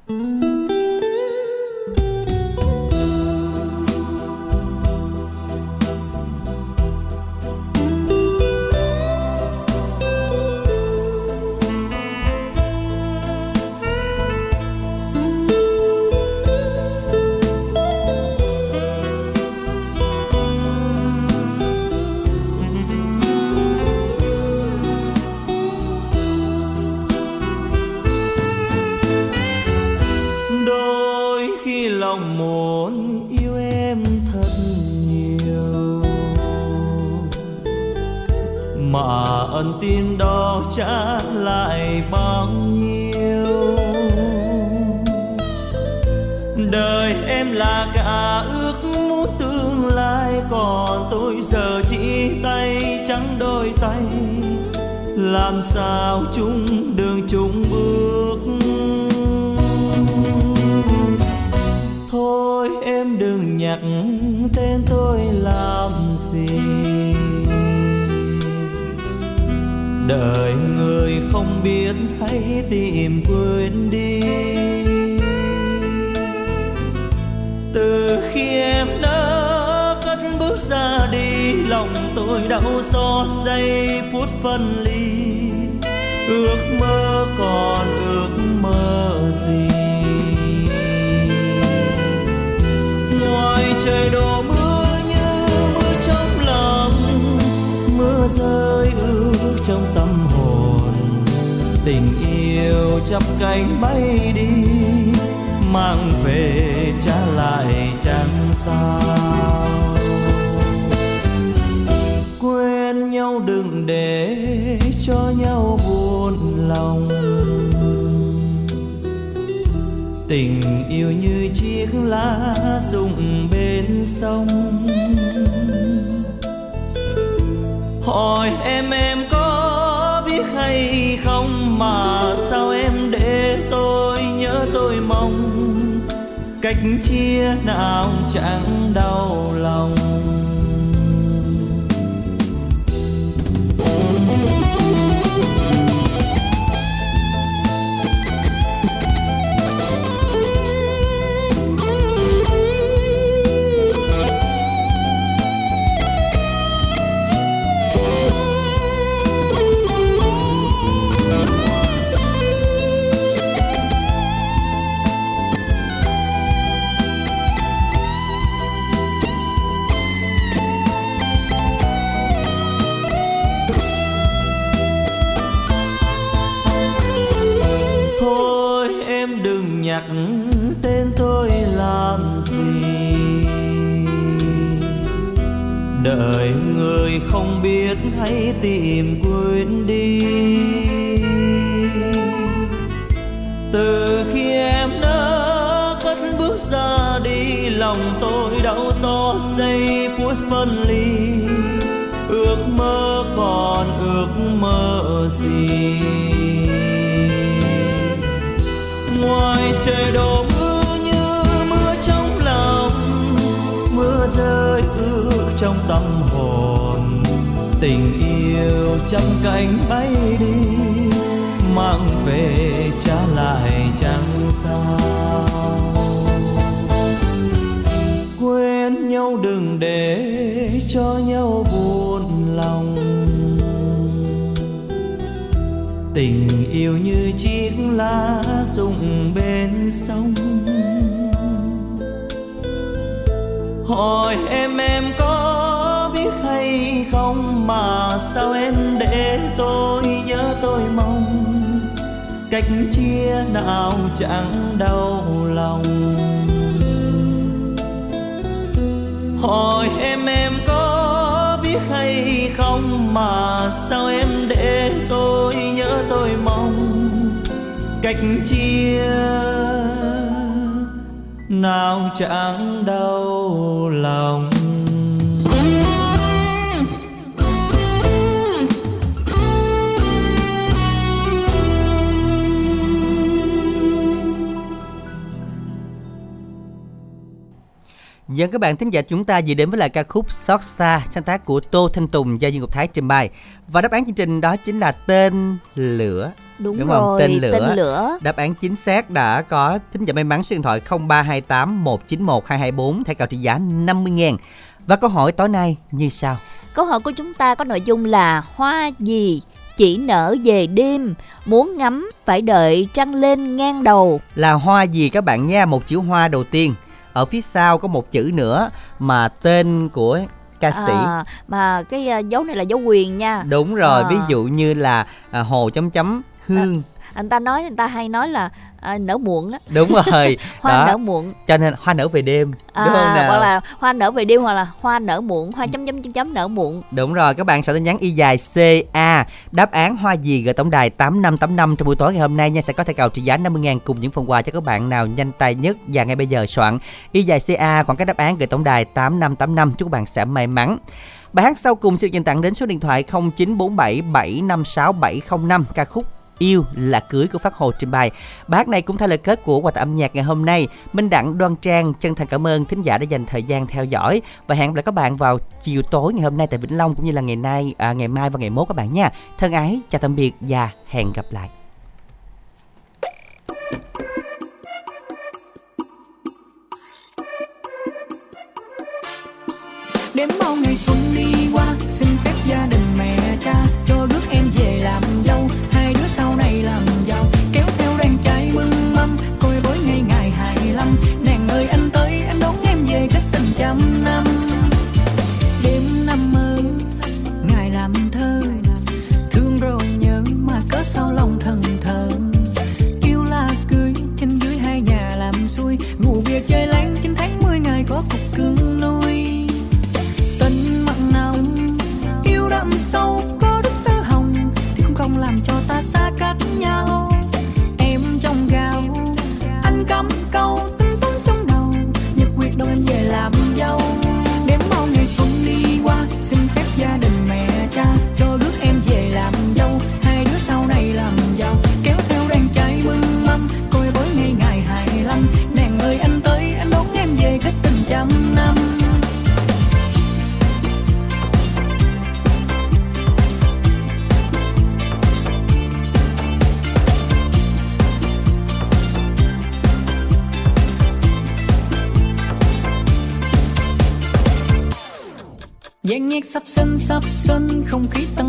mà lại bao nhiêu. Đời em là cả ước muốn tương lai, còn tôi giờ chỉ tay trắng đôi tay. Làm sao chung đường chung bước? Thôi em đừng nhắc tên tôi làm gì đời người không biết, hãy tìm quên đi. Từ khi em đã cất bước ra đi, lòng tôi đau xót giây phút phân ly. Ước mơ còn ước mơ gì? Ngoài trời đổ mưa như mưa trong lòng, mưa rơi ước tình yêu chắp cánh bay đi, mang về trả lại chẳng sao. Quên nhau đừng để cho nhau buồn lòng. Tình yêu như chiếc lá rụng bên sông. Hỏi em em mà sao em để tôi nhớ tôi mong? Cách chia nào chẳng đau lòng? Người không biết, hãy tìm quên đi. Từ khi em đã cất bước ra đi, lòng tôi đau xót giây phút phân ly. Ước mơ còn ước mơ gì? Ngoài trời đổ mưa như mưa trong lòng, mưa rơi ước trong tâm hồn tình yêu trăm cánh bay đi, mang về trả lại chẳng sao. Quên nhau đừng để cho nhau buồn lòng. Tình yêu như chiếc lá rụng bên sông. Hỏi em em có biết không mà sao em để tôi nhớ tôi mong? Cách chia nào chẳng đau lòng? Hỏi em em có biết hay không mà sao em để tôi nhớ tôi mong? Cách chia nào chẳng đau lòng? Dân các bạn thính giả chúng ta vừa đến với lại ca khúc Xót xa sáng tác của Tô Thanh Tùng do Dương Ngọc Thái trình bày. Và đáp án chương trình đó chính là tên lửa. Đúng, không? rồi, Tên lửa. tên lửa. Đáp án chính xác đã có thính giả may mắn số điện thoại 0328 191 224 thẻ cào trị giá 50 000 Và câu hỏi tối nay như sau. Câu hỏi của chúng ta có nội dung là hoa gì chỉ nở về đêm, muốn ngắm phải đợi trăng lên ngang đầu. Là hoa gì các bạn nha? Một chữ hoa đầu tiên. Ở phía sau có một chữ nữa mà tên của ca sĩ. À, mà cái à, dấu này là dấu quyền nha. Đúng rồi, À. ví dụ như là à, hồ chấm chấm hương anh ta nói anh ta hay nói là à, nở muộn đó đúng rồi. [laughs] Hoa đó. nở muộn. Cho nên hoa nở về đêm à, đúng không nào? hoặc là hoa nở về đêm hoặc là hoa nở muộn hoa chấm chấm chấm chấm nở muộn. Đúng rồi, các bạn soạn tin nhắn y dài CA Đáp án hoa gì gửi tổng đài 8585 trong buổi tối ngày hôm nay nha. Sẽ có thẻ cào trị giá 50.000 cùng những phần quà cho các bạn nào nhanh tay nhất. Và ngay bây giờ soạn y dài CA khoảng cách đáp án gửi tổng đài 8585 Chúc các bạn sẽ may mắn. Bài hát sau cùng được dành tặng đến số điện thoại 0947 756 705 ca khúc Yêu là cưới của Phát Hồ trình bày. Bài hát này cũng thay lời kết của quà tặng âm nhạc ngày hôm nay. Minh Đặng Đoan Trang chân thành cảm ơn thính giả đã dành thời gian theo dõi và hẹn gặp lại các bạn vào chiều tối ngày hôm nay tại Vĩnh Long cũng như là ngày nay, à, ngày mai và ngày mốt các bạn nha. Thân ái, chào tạm biệt và hẹn gặp lại. đến bao ngày xuân sắp sân Không khí tăng